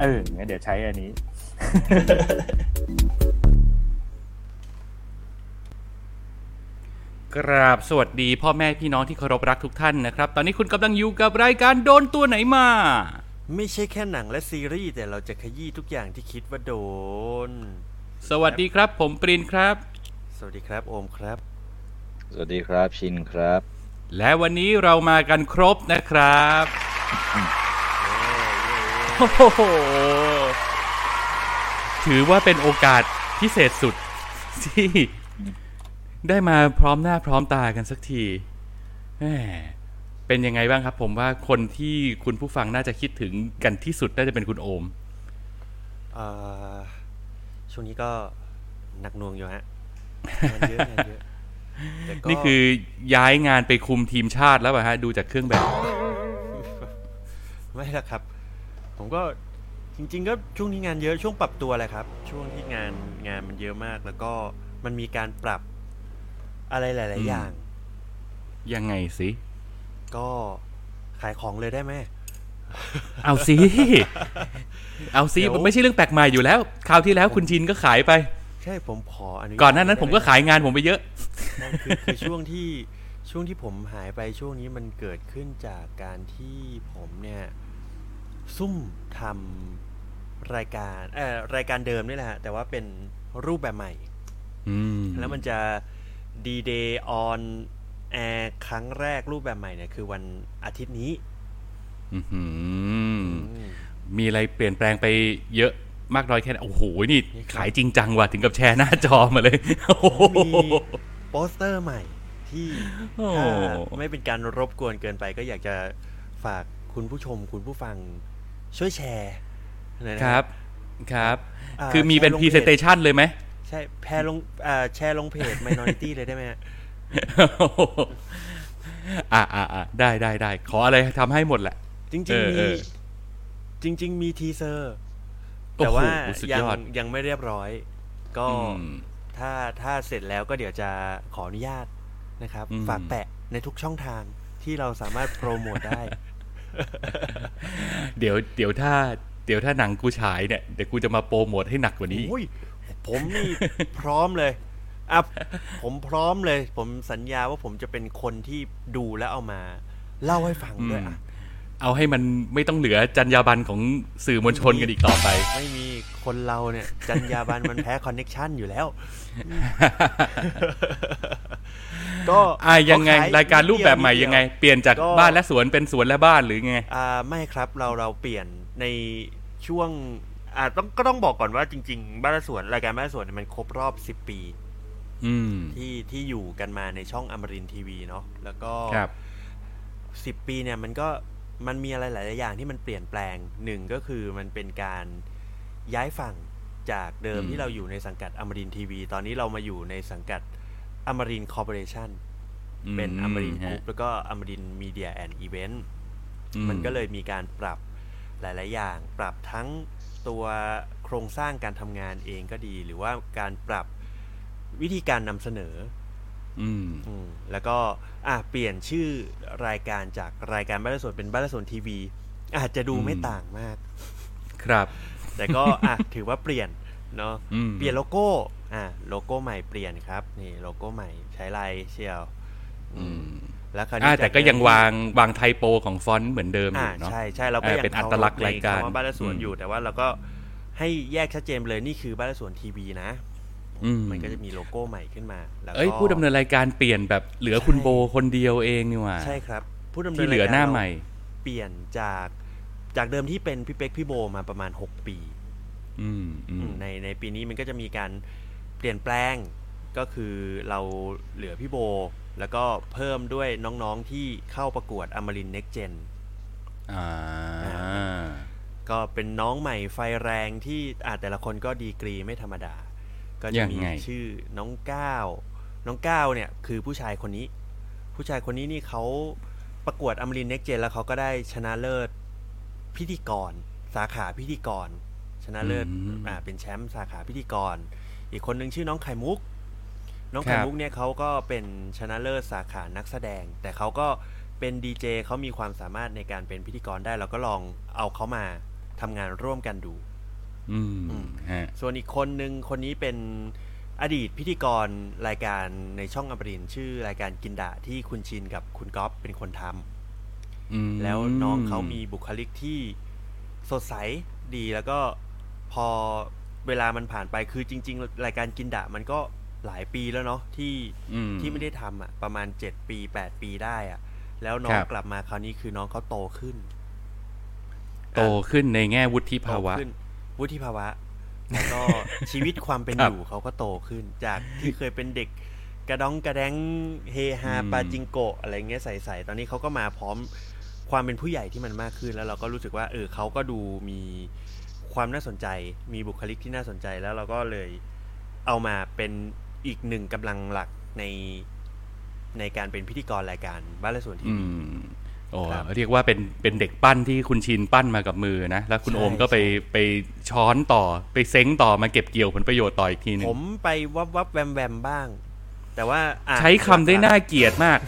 เอองั้นเดี๋ยวใช้อันนี้ กราบสวัสดีพ่อแม่พี่น้องที่เคารพรักทุกท่านนะครับ ตอนนี้คุณกำลังอยู่กับรายการโดนตัวไหนมา ไม่ใช่แค่หนังและซีรีส์แต่เราจะขยี้ทุกอย่างที่คิดว่าโดน สวัสดีครับ ผมปรินครับ สวัสดีครับโอมครับ สวัสดีครับชินครับ และวันนี้เรามากันครบนะครับ โอ้โห ถือว่าเป็นโอกาสพิเศษสุด ที่ ได้มาพร้อมหน้าพร้อมตากันสักทีแหมเป็นยังไงบ้างครับ ผมว่าคนที่คุณผู้ฟังน่าจะคิดถึงกันที่สุดน่าจะเป็นคุณโอมเอ่อช่วงนี้ก็หนักหน่วงอยู่ฮะงานเยอะงานเยอะแต่ก็นี่คือย้ายงานไปคุมทีมชาติแล้วป่ะฮะ ดูจากเครื่องแบบ ไม่ละครับ ผมก็จริง ๆ ก็ช่วงนี้งานเยอะช่วงปรับตัวแหละครับ ช่วงที่งานงานมันเยอะมาก แล้วก็มันมีการปรับอะไรหลายอืมๆอย่าง ยังไงสิ ก็ขายของเลยได้ไหมเอาสิ เอาสิเดี๋ยวมันไม่ใช่เรื่องแปลกใหม่อยู่แล้ว คราวที่แล้วคุณชินก็ขายไป ใช่ผมขออนุญาตก่อนหน้านั้นผมก็ได้ไหขายงานผมไปเยอะนั่นคือคือช่วงที่ช่วงที่ผมหายไปช่วงนี้มันเกิดขึ้นจากการที่ผมเนี่ย ซุ่มทำรายการเอ่อรายการเดิมนี่แหละฮะแต่ว่าเป็นรูปแบบใหม่ อืมแล้วมันจะดีเดย์ออนแอร์ครั้งแรกรูปแบบใหม่เนี่ยคือวันอาทิตย์นี้อื้อหืออืม มีอะไรเปลี่ยนแปลงไปเยอะมากน้อยแค่ไหนโอ้โหนี่นี่ครับ ขายจริงจังว่ะถึงกับแชร์หน้าจอมาเลยโอ้โห มีโปสเตอร์ใหม่ที่โอ้ ถ้าไม่เป็นการรบกวนเกินไปก็อยากจะฝากคุณผู้ชมคุณผู้ฟัง ช่วยแชร์หน่อยนะคครัรับ ครับอ่าคือมีเป็นแชร์ลง presentation เลยไหม ใช่แชร์ลงอ่าแชร์ลงเพจ Minority เลยได้ไหมฮะอ่าอ่าอ่าได้ได้ได้ขออะไรทำให้หมดแหละ จริงเออๆเอมีอจริง ๆ มีทีเซอร์โอ้โหแต่ว่าสุดยัยอดยังไม่เรียบร้อย ก็อืมถ้าถ้าเสร็จแล้วก็เดี๋ยวจะขออนุญาตนะครับอืมฝากแปะในทุกช่องทางที่เราสามารถโปรโมทได้ เดี๋ยวเดี๋ยวถ้าเดี๋ยวถ้าหนังกูฉายเนี่ยเดี๋ยวกูจะมาโปรโมทให้หนักกว่านี้โอ้ยผมนี่พร้อมเลยอะผมพร้อมเลย ผมสัญญาว่าผมจะเป็นคนที่ดูแล้วเอามา เล่าให้ฟังด้วยอะเอาให้มันไม่ต้องเหลือจรรยาบรรณของสื่อมวลชนกันอีกต่อไป ไม่มีคนเราเนี่ยจรรยาบรรณมันแพ้คอนเน็ชันอยู่แล้ว ก็อ่ายังไงเขขรายการรูปแบบใหม่นิดเดีวยังไง เปลี่ยนจากก็บ้านและสวนเป็นสวนและบ้านหรือไงอ่าไม่ครับเราเราเปลี่ยนในช่วงอ่าต้องก็ต้องบอกก่อนว่าจริง ๆ บ้านและสวนรายการบ้านและสวนเนี่ยมันครบรอบ10ปีอืมที่ที่อยู่กันมาในช่องอมรินทร์ทีวีเนาะแล้วก็ครับสิบปีเนี่ยมันก็มันมีอะไรหลาย ๆ อย่างที่มันเปลี่ยนแปลงหนึ่งก็คือมันเป็นการย้ายฝั่ง จากเดิมอืมที่เราอยู่ในสังกัดอมรินทร์ทีวี ตอนนี้เรามาอยู่ในสังกัดอมรินทร์คอร์เปอเรชั่นเป็นอมรินทร์กรุ๊ปแล้วก็อมรินทร์ Media and Eventอืมันก็เลยมีการปรับหลาย ๆ อย่าง ปรับทั้งตัวโครงสร้างการทำงานเองก็ดี หรือว่าการปรับวิธีการนำเสนออืมอืมแล้วก็อะเปลี่ยนชื่อรายการจากรายการบ้านและสวนเป็นบ้านและสวนทีวี อาจจะดูอืมไม่ต่างมาก ครับ แต่ก็อะถือว่าเปลี่ยนเนาะอืมเปลี่ยนโลโก้อะโลโก้ใหม่เปลี่ยนครับนี่โลโก้ใหม่ใช้ลายเชียวอืมแล้วคราวอ่านี้แต่ก็จเดิมยังวางวางไทโปของฟอนต์เหมือนเดิมออ่ายู่เนาะใช่ใช่เราก็เออยังเป็นอัตลักษณ์รายการเคำว่าบ้านและสวนอืมอยู่แต่ว่าเราก็ให้แยกชัดเจนไปเลยนี่คือบ้านและสวนทีวีนะอืมมันก็จะมีโลโก้ใหม่ขึ้นมาแล้วก็เอ้ยผู้ดำเนินรายการเปลี่ยนแบบเหลือคุณโบคนเดียวเองนี่หว่าใช่ครับ ผู้ดำเนินที่เหลือรยกรหน้าเรใหม่ เปลี่ยนจาก จากเดิมที่เป็นพี่เป๊กพี่โบมาประมาณ 6 ปีอืมอืมในในปีนี้มันก็จะมีการเปลี่ยนแปลงก็คือเราเหลือพี่โบ แล้วก็เพิ่มด้วยน้องๆที่เข้าประกวดอมรินเน็กเจนอ่าก็เป็นน้องใหม่ไฟแรงที่อาจแต่ละคนก็ดีกรีไม่ธรรมดา ก็จะมียังไงชื่อน้องก้าวน้องก้าวเนี่ยคือผู้ชายคนนี้ ผู้ชายคนนี้นี่เขาประกวดอมรินเน็กเจนแล้วเขาก็ได้ชนะเลิศ พิธีกร สาขาพิธีกร ชนะเลิศอืมอ่าเป็นแชมป์สาขาพิธีกร อีกคนนึงชื่อน้องไข่มุก น้องครัไข่บมุกเนี่ยเขาก็เป็นชนะเลิศสาขานักแสดง แต่เขาก็เป็นดีเจเขามีความสามารถในการเป็นพิธีกรได้เราก็ลองเอาเขามาทำงานร่วมกันดูอืมอืมฮะส่วนอีกคนนึงคนนี้เป็นอดีตพิธีกรรายการในช่องอมรินทร์ชื่อรายการกินดะที่คุณชินกับคุณก๊อฟเป็นคนทำอืม แล้วน้องเขามีบุคลิกที่สดใสดีแล้วก็พอเวลามันผ่านไปคือจริง ๆ รายการกินดะมันก็หลายปีแล้วเนาะที่อืมที่ไม่ได้ทำอะ ประมาณ7ปี8ปีได้อะ แล้วน้อคงรับกลับมาคราวนี้คือน้องเขาโตขึ้น โตขึ้นในแง่วุฒิภาวะโตขึ้นวุฒิภาวะ แล้วก็ชีวิตความเป็นครับอยู่เขาก็โตขึ้น จากที่เคยเป็นเด็กกระดองกระแดงเฮฮาอืมปาจิงโกะอะไรเงี้ยใส่ๆตอนนี้เขาก็มาพร้อม ความเป็นผู้ใหญ่ที่มันมากขึ้น แล้วเราก็รู้สึกว่า เออเขาก็ดูมีความน่าสนใจ มีบุคลิกที่น่าสนใจแล้วเราก็เลยเอามาเป็นอีกหนึ่งกำลังหลักในในการเป็นพิธีกรรายการบ้านและสวนทีอืวีมโอ้ครับเรียกว่าเป็นเป็นเด็กปั้นที่คุณชินปั้นมากับมือนะ แล้วคุณใช่โอมก็ไปใช่ไปช้อนต่อไปเซ้งต่อมาเก็บเกี่ยวผลประโยชน์ต่ออีกทีหนึงผมไปวับวับแวมแวมบ้าง แต่ว่าอะใช้คำได้น่าเกลียดมาก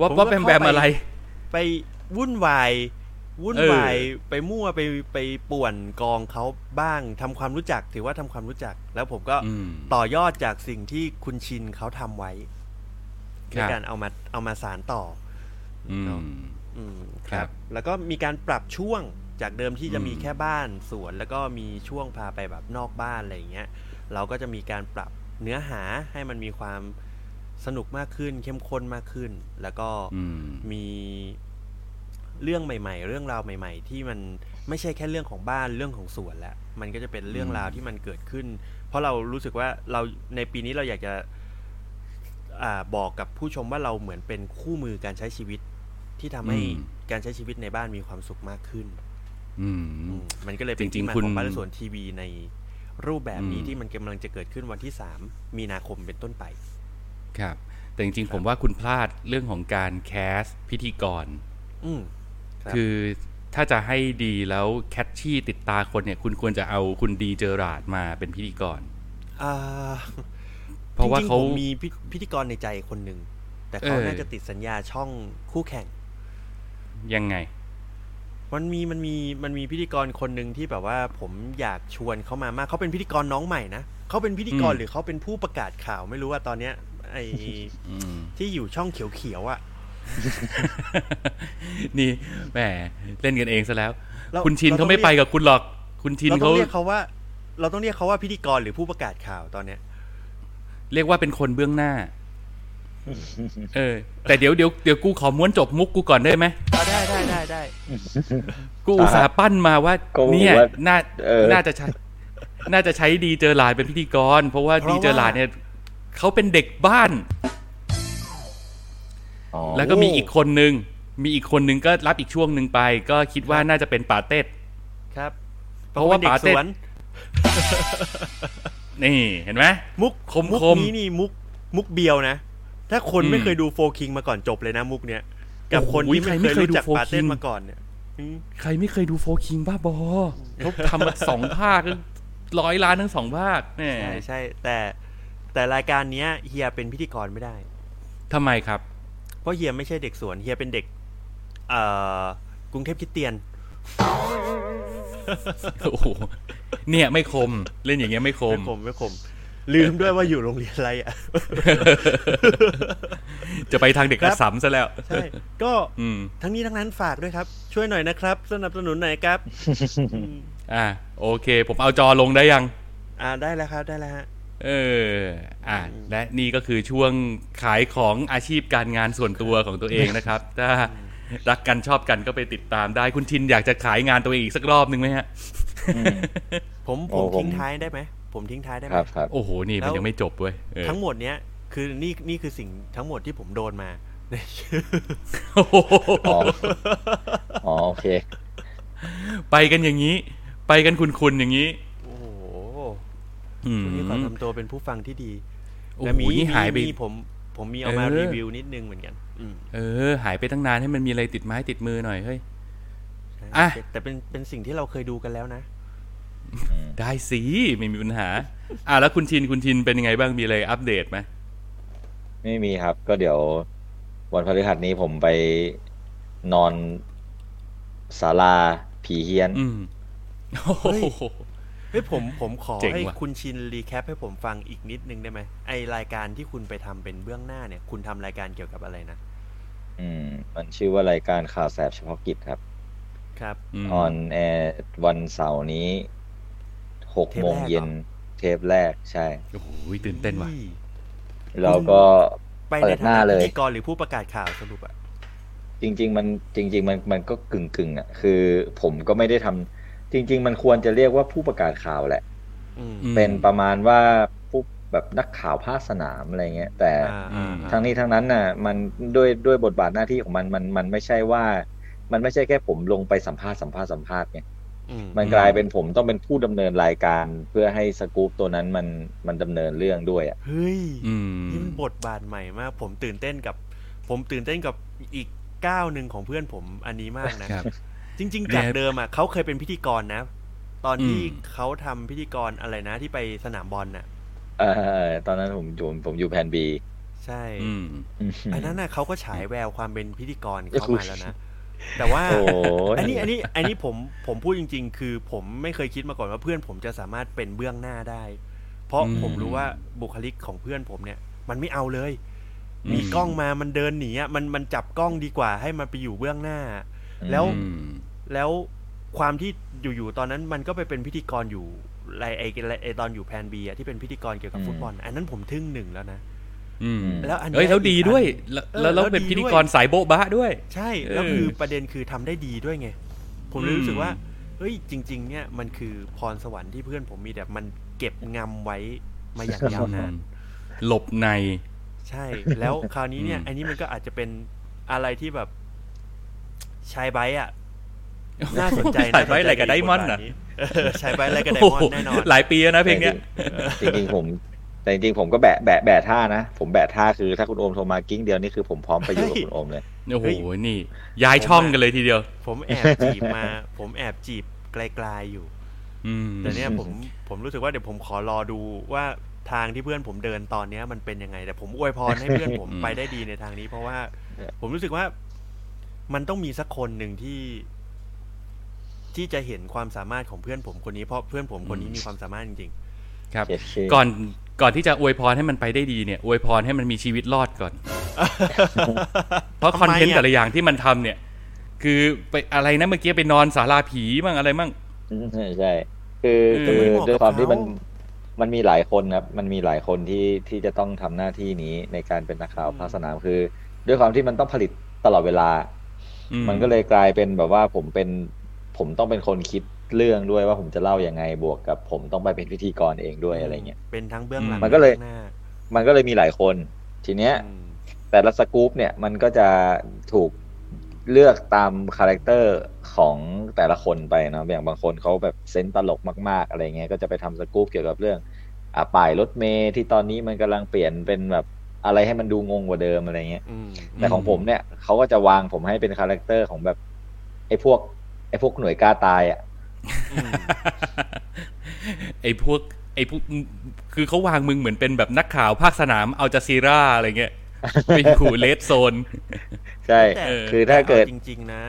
ว่าผมว่าก็แบมเข้าแบมไปอะไร ไปวุ่นวายวุ่นเออวายไปมั่วไปไปป่วนกองเขาบ้างทำความรู้จัก ถือว่าทำความรู้จัก แล้วผมก็อืมต่อยอดจากสิ่งที่คุณชินเขาทำไว้คในรับการเอามาเอามาสารต่ออืเนอะมอืมครับ แล้วก็มีการปรับช่วงจากเดิมที่จะอืมมีแค่บ้านสวน แล้วก็มีช่วงพาไปแบบนอกบ้านอะไรอย่างเงี้ย เราก็จะมีการปรับเนื้อหาให้มันมีความ สนุกมากขึ้น เข้มข้นมากขึ้น แล้วก็อืมมีเรื่องใหม่ ๆ เรื่องราวใหม่ ๆ ที่มันไม่ใช่แค่เรื่องของบ้านเรื่องของสวนแล้วมันก็จะเป็นเรื่องอืมราวที่มันเกิดขึ้น เพราะเรารู้สึกว่าเราในปีนี้เราอยากจะอ่าบอกกับผู้ชมว่าเราเหมือนเป็นคู่มือการใช้ชีวิตที่ทำให้การใช้ชีวิตในบ้านมีความสุขมากขึ้น อืมอืมมันก็เลยเป็นจริงๆที่มาคุณของบ้านและสวนทีวีในรูปแบบนี้อืมที่มันกำลังจะเกิดขึ้นวันที่สามมีนาคมเป็นต้นไป ครับ แต่จริงๆผมว่าคุณพลาดเรื่องของการแคสพิธีกร อืมครับคือถ้าจะให้ดีแล้วแคชชี่ติดตาคนเนี่ย คุณควรจะเอาคุณดีเจอราดมาเป็นพิธีกรอ่าเพราะว่าจงๆเขาผมมีพิพิธีกรในใจคนหนึ่ง แต่เขาเออน่าจะติดสัญญาช่องคู่แข่ง ยังไง มันมีมันมีมันมีพิธีกรคนหนึ่งที่แบบว่า ผมอยากชวนเขามามากเขาเป็นพิธีกรน้องใหม่นะเขาเป็นพิธีกรอืมหรือเขาเป็นผู้ประกาศข่าวไม่รู้ว่าตอนเนี้ย ไอ้อืมที่อยู่ช่องเขียวๆอะ นี่แหมเล่นกันเองซะแล้วเราคุณชินเราต้เขาองไม่เรียกไปกับคุณหรอก คุณชินเราต้เขาองเรียกเขาว่า เราต้องเรียกเขาว่าพิธีกรหรือผู้ประกาศข่าวตอนเนี้ย เรียกว่าเป็นคนเบื้องหน้า เออ แต่เดี๋ยวเดี๋ยวเดี๋ยวกูขอม้วนจบมุกกูก่อนได้ไหมเอาได้ได้ได้ได้กูอุตส่าห์ปั้นมาว่าก็บอกเนี่ยว่าน่าเออน่าจะใช้ น่าจะใช้ดีเจอหลาดเป็นพิธีกร เพราะว่าเพราะดีเจอหลาดว่าเนี่ย เขาเป็นเด็กบ้านอ๋อแล้วก็มีอีกคนนึง มีอีกคนนึงก็รับอีกช่วงหนึ่งไป ก็คิดว่าน่าจะเป็นป่าเต้ดครับ เพราะว่าด็กปาเต้สวนนี่เห็นไหมมุกคมมุกคมนี้นี่มุกมุกเบียวนะ ถ้าคนอืมไม่เคยดูโฟคิงมาก่อนจบเลยนะมุกเนี้ยกับคนโอ้โหที่ใครไม่ไม่เคยเคยรู้จักดู Four ปาเต้น King มาก่อนเนี่ยอืมใครไม่เคยดูโฟคิงบ้าบอเขาทำมาสองภาคร้อยล้านทั้งสองภาคแน่ใช่ใช่แต่ แต่รายการเนี้ยเฮียเป็นพิธีกรไม่ได้ทำไมครับ เพราะเฮียไม่ใช่เด็กสวนเฮียเป็นเด็ก เอ่อกรุงเทพคริสเตียนโอ้โหเนี่ย ไม่คม เล่นอย่างเงี้ยไม่คมไม่คมไม่คม ลืมด้วยว่าอยู่โรงเรียนอะไรอะจะไปทางเด็กครักบระสำซะแล้วใช่ก็อืมทั้งนี้ทั้งนั้นฝากด้วยครับ ช่วยหน่อยนะครับ สนับสนุนหน่อยครับอืมอ่า โอเค ผมเอาจอลงได้ยัง อ่าได้แล้วครับได้แล้วฮะ เออ อ่าและนี่ก็คือช่วงขายของอาชีพการงานส่วนตัวของตัวเองนะครับ ถ้ารักกันชอบกันก็ไปติดตามได้ คุณชินอยากจะขายงานตัวเองอีกสักรอบหนึ่งไหมฮะ ผมผโอ้มผมทิ้งท้ายได้ไหม ผมทิ้งท้ายได้ไหคมรับครับโอ้โห นี่มันแล้วยังไม่จบเว้ยเออทั้งหมดเนี้ย คือนี่นี่คือสิ่งทั้งหมดที่ผมโดนมาโอ้โหอ๋ออ๋อโอเค ไปกันอย่างนี้ ไปกันคุณคุณอย่างนี้ โอ้โหอืมวันนี้ขอทำตัวเป็นผู้ฟังที่ดีโอ้โหและมีนี่หายไปมีผมผมมีเอามาเออรีวิวนิดนึงเหมือนกันอืมเออ หายไปตั้งนานให้มันมีอะไรติดไม้ติดมือหน่อยเฮ้ยใช่อะแต่เป็นเป็นสิ่งที่เราเคยดูกันแล้วนะ ได้สิไม่มีปัญหา อะแล้วคุณชินคุณชินเป็นยังไงบ้างมีอะไรอัปเดตไหมไม่มีครับ ก็เดี๋ยว วันพฤหัสนี้ผมไปนอนศาลาผีเฮี้ยนอืมโอ้โหเฮ้ย เฮ้ยผมผมขอเจ๋งให้ว่ะ คุณชิน recap ให้ผมฟังอีกนิดนึงได้ไหมไอรายการที่คุณไปทำเป็นเบื้องหน้าเนี่ย คุณทำรายการเกี่ยวกับอะไรนะอืมมันชื่อว่ารายการข่าวแสบเฉพาะกิจครับ ครับ ม ออนแอร์วันเสาร์นี้หกเทปโมงแรกเหรอเย็นเทปแรกใช่ โอ้โหตื่นเต้นว่ะอุ้ยแล้วก็ ไปเปิในดหฐาน้านะเลพิย ธีกรหรือผู้ประกาศข่าวสรุปอะจริง ๆ มันจริง ๆ มันมันก็กึ่งกึ่งๆอะคือผมก็ไม่ได้ทำ จริง ๆ มันควรจะเรียกว่าผู้ประกาศข่าวแหละอืมอืมเป็นประมาณว่าผู้แบบนักข่าวภาคสนามอะไรเงี้ย แต่อ่าอือ่ามอ่าทั้งนี้ทั้งนั้นน่ะ มันด้วยด้วยบทบาทหน้าที่ของมันมันมันไม่ใช่ว่า มันไม่ใช่แค่ผมลงไปสัมภาษณ์สัมภาษณ์สัมภาษณ์ไงอืมมันกลายเป็นผมต้องเป็นผู้ดำเนินรายการเพื่อให้สกู๊ปตัวนั้นมันมันดำเนินเรื่องด้วยอะเฮ้ยอืมนี่มันบทบาทใหม่มาก ผมตื่นเต้นกับ ผมตื่นเต้นกับอีกก้าวหนึ่งของเพื่อนผมอันนี้มากนะครับ จริงๆเนี่ยจากเดิมอะเขาเคยเป็นพิธีกรนะ ตอนที่อืมเขาทำพิธีกรอะไรนะที่ไปสนามบอลน่ะเออตอนนั้นผมผมผมอยู่แผนบีใช่อืมอันนั้นน่ะเขาก็ฉายแววความเป็นพิธีกรเข้ามาแล้วนะแต่ว่าโอ้ยอันนี้อันนี้อันนี้ผมผมพูดจริง ๆ คือผมไม่เคยคิดมาก่อนว่าเพื่อนผมจะสามารถเป็นเบื้องหน้าได้ เพราะอืมผมรู้ว่าบุคลิกของเพื่อนผมเนี่ย มันไม่เอาเลยอืมมีกล้องมามันเดินหนีอะมันมันจับกล้องดีกว่าให้มันไปอยู่เบื้องหน้า แล้วอืม แล้วความที่อยู่ๆตอนนั้นมันก็ไปเป็นพิธีกรอยู่ไอไอไอ้ไอตอนอยู่แพนบีอะที่เป็นพิธีกรเกี่ยวกับฟุตบอล อันนั้นผมทึ่งหนึ่งแล้วนะอืมแล้วอันเนี้ยเอ้ยแล้วดีด้วยอีกอันแล้วเออแล้วแล้วแล้วเป็นดีพิธีด้วยกรสายโบ๊ะบะด้วย ใช่ แล้วเออคือประเด็นคือทำได้ดีด้วยไง ผมเลยอืมรู้สึกว่าเฮ้ยจริง ๆ เนี่ยมันคือพรสวรรค์ที่เพื่อนผมมีแต่มันเก็บงำไว้มาอย่างยาวนานหลบใน ใช่ แล้วคราวนี้เนี่ยอืมอันนี้มันก็อาจจะเป็นอะไรที่แบบชายไบต์อะ น่าสนใจชายไบต์อะไรกับไดมอนด์น่าสน่ะใจเออชายไบต์อะไรกับไดโอ้มอนโหด์แน่นอนหลายปีแล้วนะเพลงเนี้ยจริงๆผมแต่จริงๆผมก็แบะแบะแบะท่านะ ผมแบะท่าคือถ้าคุณโอมโทรมากิ้งเดียวนี่คือผมพร้อมไปอยู่กับคุณโอมเลยโอ้โหนี่ ย้ายช่องกันเลยทีเดียว ผมแอบจีบมา ผมแอบจีบไกลๆอยู่อืมแต่เนี่ยผมผมรู้สึกว่าเดี๋ยวผมขอรอดูว่าทางที่เพื่อนผมเดินตอนเนี้ยมันเป็นยังไง แต่ผมอวยพรให้เพื่อนผมอืมไปได้ดีในทางนี้ เพราะว่าผมรู้สึกว่ามันต้องมีสักคนหนึ่งที่ ที่จะเห็นความสามารถของเพื่อนผมคนนี้เพราะเพื่อนผมคนนี้มีความสามารถจริงครับโอเคก่อนก่อนที่จะอวยพรให้มันไปได้ดีเนี่ยอวยพรให้มันมีชีวิตรอดก่อน เพราะทำคอนไมเทนต์อะแต่ละอย่างที่มันทำเนี่ย คือไปอะไรนะเมื่อกี้ไปนอนศาลาผีบ้างอะไรบ้างใช่ใช่คือเออคือไม่เหมาะด้วยความที่มันกับเขมันมีหลายคนครับ มันมีหลายคนที่ที่จะต้องทำหน้าที่นี้ในการเป็นนักข่าวภาคสนามคือ ด้วยความที่มันต้องผลิตตลอดเวลาอืมันก็เลยกลายเป็นแบบว่าผมเป็น ผมต้องเป็นคนคิดเรื่องด้วยว่าผมจะเล่ายังไงบวกกับ ผมต้องไปเป็นพิธีกรเองด้วยอะไรเงี้ยเป็นทั้งเบื้องหลังมันก็เลยบื้องหน้ามันก็เลยมีหลายคน ทีเนี้ยอืมแต่ละสกู๊ปเนี่ยมันก็จะถูกเลือกตาม character ของแต่ละคนไปเนาะอย่างบางคนเขาแบบ sense ตลกมาก ๆ อะไรเงี้ยก็จะไปทำสกู๊ปเกี่ยวกับเรื่องอ่าป้ายรถเมล์ที่ตอนนี้มันกำลังเปลี่ยนเป็นแบบอะไรให้มันดูงงกว่าเดิมอะไรเงี้ยอืมแต่ของผมเนี่ยเขาก็จะวางผมให้เป็น character ของแบบไอ้พวก ไอ้พวกหน่วยกล้าตายอะอืมไอ้พวกไอ้พวกคือเขาวางมึงเหมือนเป็นแบบนักข่าวภาคสนามอัลจาซีราอะไรเงี้ยไปอยู่เลดโซน ใช่แต่เออคือถ้าเกิดแต่อจริง ๆ นะ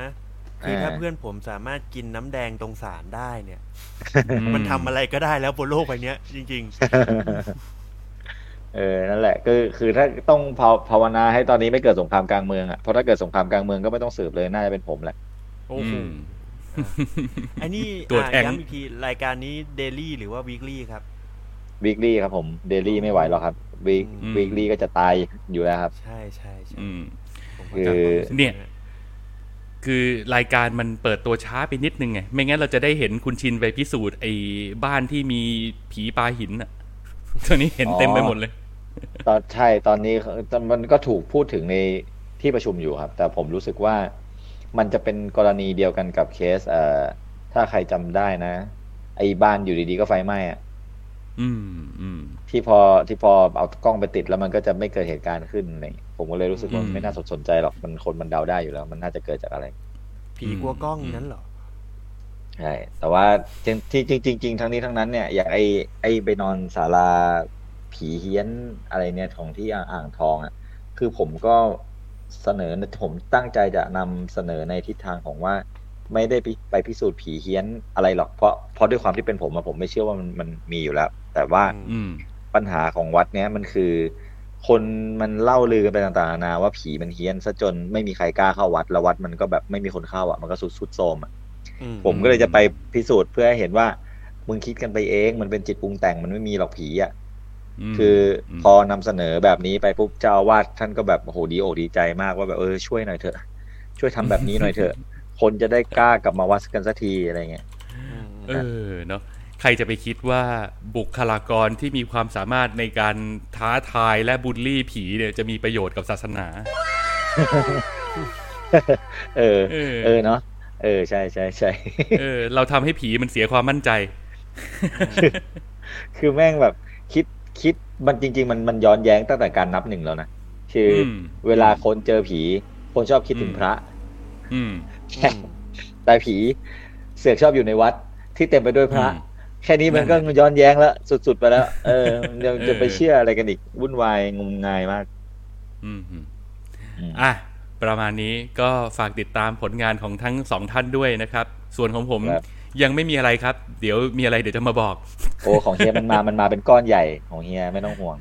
คือถ้าอ่าเพื่อนผมสามารถกินน้ำแดงตรงสารได้เนี่ยอืมมันทำอะไรก็ได้แล้วบนโลกใบเนี้ยจริงเออนั่นแหละก็คือถ้าต้องภาภาวนาให้ตอนนี้ไม่เกิดสงครามกลางเมืองอะเพราะถ้าเกิดสงครามกลางเมืองก็ไม่ต้องสืบเลยน่าจะเป็นผมแหละๆโอ้โห อืมไอ้นี่ตัวอะแทงย้ำอีกทีรายการนี้เดลี่หรือว่าวีคลี่ครับวีคลี่ครับผมเดลี่ไม่ไหวหรอกครับวีคอืมวีคลี่ก็จะตายอยู่แล้วครับ ใช่ใช่ใช่อืมผมคือเข้าใจความรู้สึกเนี่ยคือรายการมันเปิดตัวช้าไปนิดนึงไง ไม่งั้นเราจะได้เห็นคุณชินไปพิสูจน์ไอ้บ้านที่มีผีปลาหินอะตอนนี้เห็นเต็มไปหมดเลย ตอนใช่ตอนนี้มันก็ถูกพูดถึงในที่ประชุมอยู่ครับ แต่ผมรู้สึกว่า มันจะเป็นกรณีเดียวกันกับเคส เอ่อ ถ้าใครจำได้นะ ไอ้บ้านอยู่ดีๆก็ไฟไหม้อะอืมอืมที่พอที่พอเอากล้องไปติดแล้วมันก็จะไม่เกิดเหตุการณ์ขึ้นอะไรอย่างเงี้ยผมก็เลยรู้สึกว่าอืมไม่น่าสนใจหรอกมันคนมันเดาได้อยู่แล้ว มันน่าจะเกิดจากอะไร ผีกลัวกล้องนั้นเหรอใช่แต่ว่าจริงจริงจริงจริงทั้งนี้ทั้งนั้นเนี่ยอย่างไอไอไปนอนศาลาผีเฮี้ยนอะไรเนี่ยของที่อ่างอ่างทองอะคือผมก็ เสนอผมตั้งใจจะนำเสนอในทิศทางของว่า ไม่ได้ไปไปพิสูจน์ผีเฮี้ยนอะไรหรอกเพราะเพราะด้วยความที่เป็นผมอะผมไม่เชื่อว่ามันมันมีอยู่แล้ว แต่ว่าอือืมปัญหาของวัดเนี้ยมันคือ คนมันเล่าลือกันไปต่างๆนานาว่าผีมันเฮี้ยนซะจนไม่มีใครกล้าเข้าวัด แล้ววัดมันก็แบบไม่มีคนเข้าอะมันก็สุดสุดโทรมอะอืผมก็เลยจะไปพิสูจน์เพื่อให้เห็นว่ามึงคิดกันไปเอง มันเป็นจิตปรุงแต่งมันไม่มีหรอกผีอะม คืออมพอนำเสนอแบบนี้ไปปุ๊บเจ้าอาวาดท่านก็แบบโอ้โหดีอกดีใจมากว่าแบบเออช่วยหน่อยเถอะ ช่วยทำแบบนี้หน่อยเถอะ คนจะได้กล้ากลับมาวัดกันสักทีอะไรเงี้ยอืมเออเนาะใครจะไปคิดว่าบุคลากรที่มีความสามารถในการท้าทายและบูลลี่ผีเนี่ยจะมีประโยชน์กับศาสนา เออ เออเออเนาะเออใช่ใช่ใช่เออ เราทำให้ผีมันเสียความมั่นใจ คือแม่งแบบคิด คิดมันจริง ๆ มันมันย้อนแย้งตั้งแต่การนับหนึ่งแล้วนะคืออมเวลาคนเจอผี คนชอบคิดถึงอืมพระอืมอืมแต่ผีเสือกชอบอยู่ในวัดที่เต็มไปด้วยพระอืมแค่นี้มันก็นั่นแหละย้อนแย้งแล้วสุดๆไปแล้ว เออจะเออจะไปเชื่ออะไรกันอีกวุ่นวายงมงายมากอืมอืมอืมอะประมาณนี้ก็ฝากติดตามผลงานของทั้งสองท่านด้วยนะครับ ส่วนของผมครับ ยังไม่มีอะไรครับ เดี๋ยวมีอะไรเดี๋ยวจะมาบอก โอ้ของเฮียมันมา มันมาเป็นก้อนใหญ่ของเฮียไม่ต้องห่วง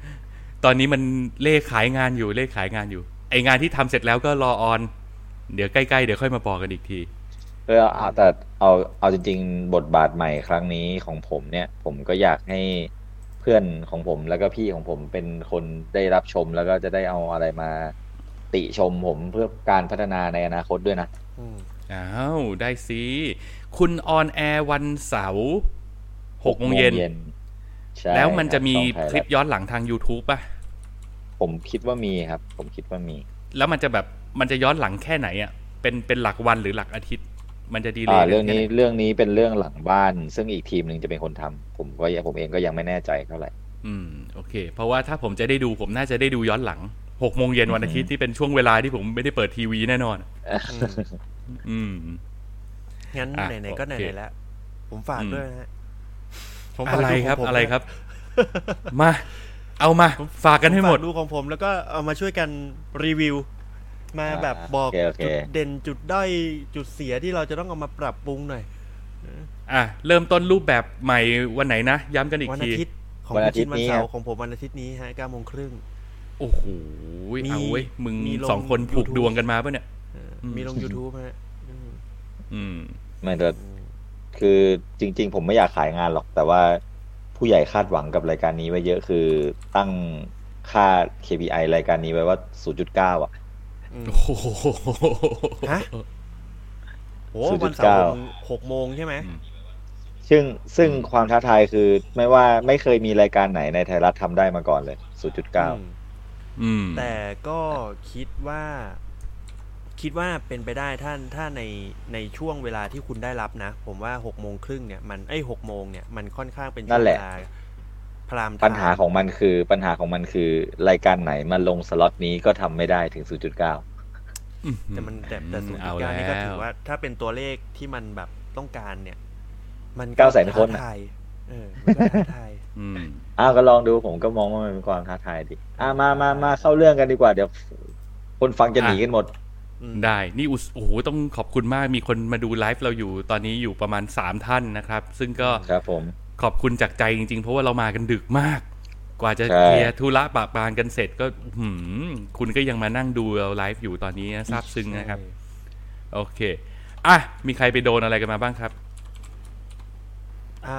ตอนนี้มันเลขขายงานอยู่เลขขายงานอยู่ ไองานที่ทำเสร็จแล้วก็รอออน เดี๋ยวใกล้ๆเดี๋ยวค่อยมาบอกกันอีกทีเออเอาแต่เอาเอาจริง ๆ บทบาทใหม่ครั้งนี้ของผมเนี่ย ผมก็อยากให้เพื่อนของผมแล้วก็พี่ของผมเป็นคนได้รับชมแล้วก็จะได้เอาอะไรมาติชมผมเพื่อการพัฒนาในอนาคตด้วยนะอืมอ้าวได้สิ คุณ on air วันเสาร์หกโมงเย็นใช่แล้วมันจะมีรับคลิปย้อนหลังทาง YouTube ป่ะ ผมคิดว่ามีครับ ผมคิดว่ามี แล้วมันจะแบบมันจะย้อนหลังแค่ไหนอะ เป็นเป็นหลักวันหรือหลักอาทิตย์ มันจะดีเลอ่าเรื่องนี้แค่ไหเรื่องนี้เป็นเรื่องหลังบ้าน ซึ่งอีกทีมหนึ่งจะเป็นคนทำผมก็ผมเองก็ยังไม่แน่ใจเท่าไหร่ อืม โอเค เพราะว่าถ้าผมจะได้ดูผมน่าจะได้ดูย้อนหลังหกโมงเย็นวันอาทิตย์ที่เป็นช่วงเวลาที่ผมไม่ได้เปิดทีวีแน่นอน อืมอืม งั้นอะไหนๆก็โอไหเคนๆแล้ว ผมฝากอืมด้วยนะฮะผมอะฝากไรดูครับของผมอะไรด้วยครับ มา เอามา ฝากกันให้หมดผฝาดูของผม แล้วก็เอามาช่วยกันรีวิว มาอ่าแบบบอกโอเคโอเคจุดเด่นจุดด้อยจุดเสียที่เราจะต้องเอามาปรับปรุงหน่อยอะเริ่มต้นรูปแบบใหม่วันไหนนะ ย้ำกันอีกวันทีอาทิตย์ของวันคุอาณทิชิตย์นวันนี้เสาครัร์บของผมวันอาทิตย์นี้ฮะเก้าโมงครึ่งโอ้โหมีเอาเว้ยมึงมีลงสองคนผูก YouTube ดวงกันมาปะเนี่ยเอออืมมีลง YouTube ฮะ อืมอืม ไม่แต่คือจริง ๆ ผมไม่อยากขายงานหรอก แต่ว่าผผู้ใหญ่คาดหวังกับรายการนี้ไว้เยอะคือตั้งค่า KPI รายการนี้ไว้ว่า 0.9 อะอืมโอ้โหฮะโอ้0.9วันเสาร์หกโมงใช่ไหมซึ่งซึ่งความท้าทายคือไม่ว่าไม่เคยมีรายการไหนในไทยรัฐทำได้มาก่อนเลย 0.9อืมอืมแต่ก็คิดว่า คิดว่าเป็นไปได้ถ้าถ้าในในช่วงเวลาที่คุณได้รับนะ ผมว่าหกโมงครึ่งเนี่ยมันไอ้หกโมงเนี่ยมันค่อนข้างเป็นนั่นแหละช่วงเวาพรามไทม์ปัญหาของมันคือปัญหาของมันคือ รายการไหนมาลงสล็อตนี้ก็ทำไม่ได้ถึง 0.9 แต่มันแต่แต่ศูนย์เอาจุดเก้านี่ก็แล้วถือว่า ถ้าเป็นตัวเลขที่มันแบบต้องการเนี่ย มันเก้าแสนคนน่ะท้าทายเออมันก็ท้าทายอืมอ้าวก็ลองดูผมก็มองว่ามันเป็นความท้าทายดิอ่ามามามาเข้าเรื่องกันดีกว่าเดี๋ยว คนฟังจะหนีกันหมดอืม ได้ นี่อุสโอ้โหต้องขอบคุณมากมีคนมาดูไลฟ์เราอยู่ตอนนี้อยู่ประมาณ 3 ท่านนะครับ ซึ่งก็ครับผมขอบคุณจากใจจริง ๆ เพราะว่าเรามากันดึกมาก กว่าจะใช่เคลียร์ธุระปะปานกันเสร็จก็หืมคุณก็ยังมานั่งดูเราไลฟ์อยู่ตอนนี้นะซาบซึ้งนะครับ โอเคอะมีใครไปโดนอะไรกันมาบ้างครับอ่า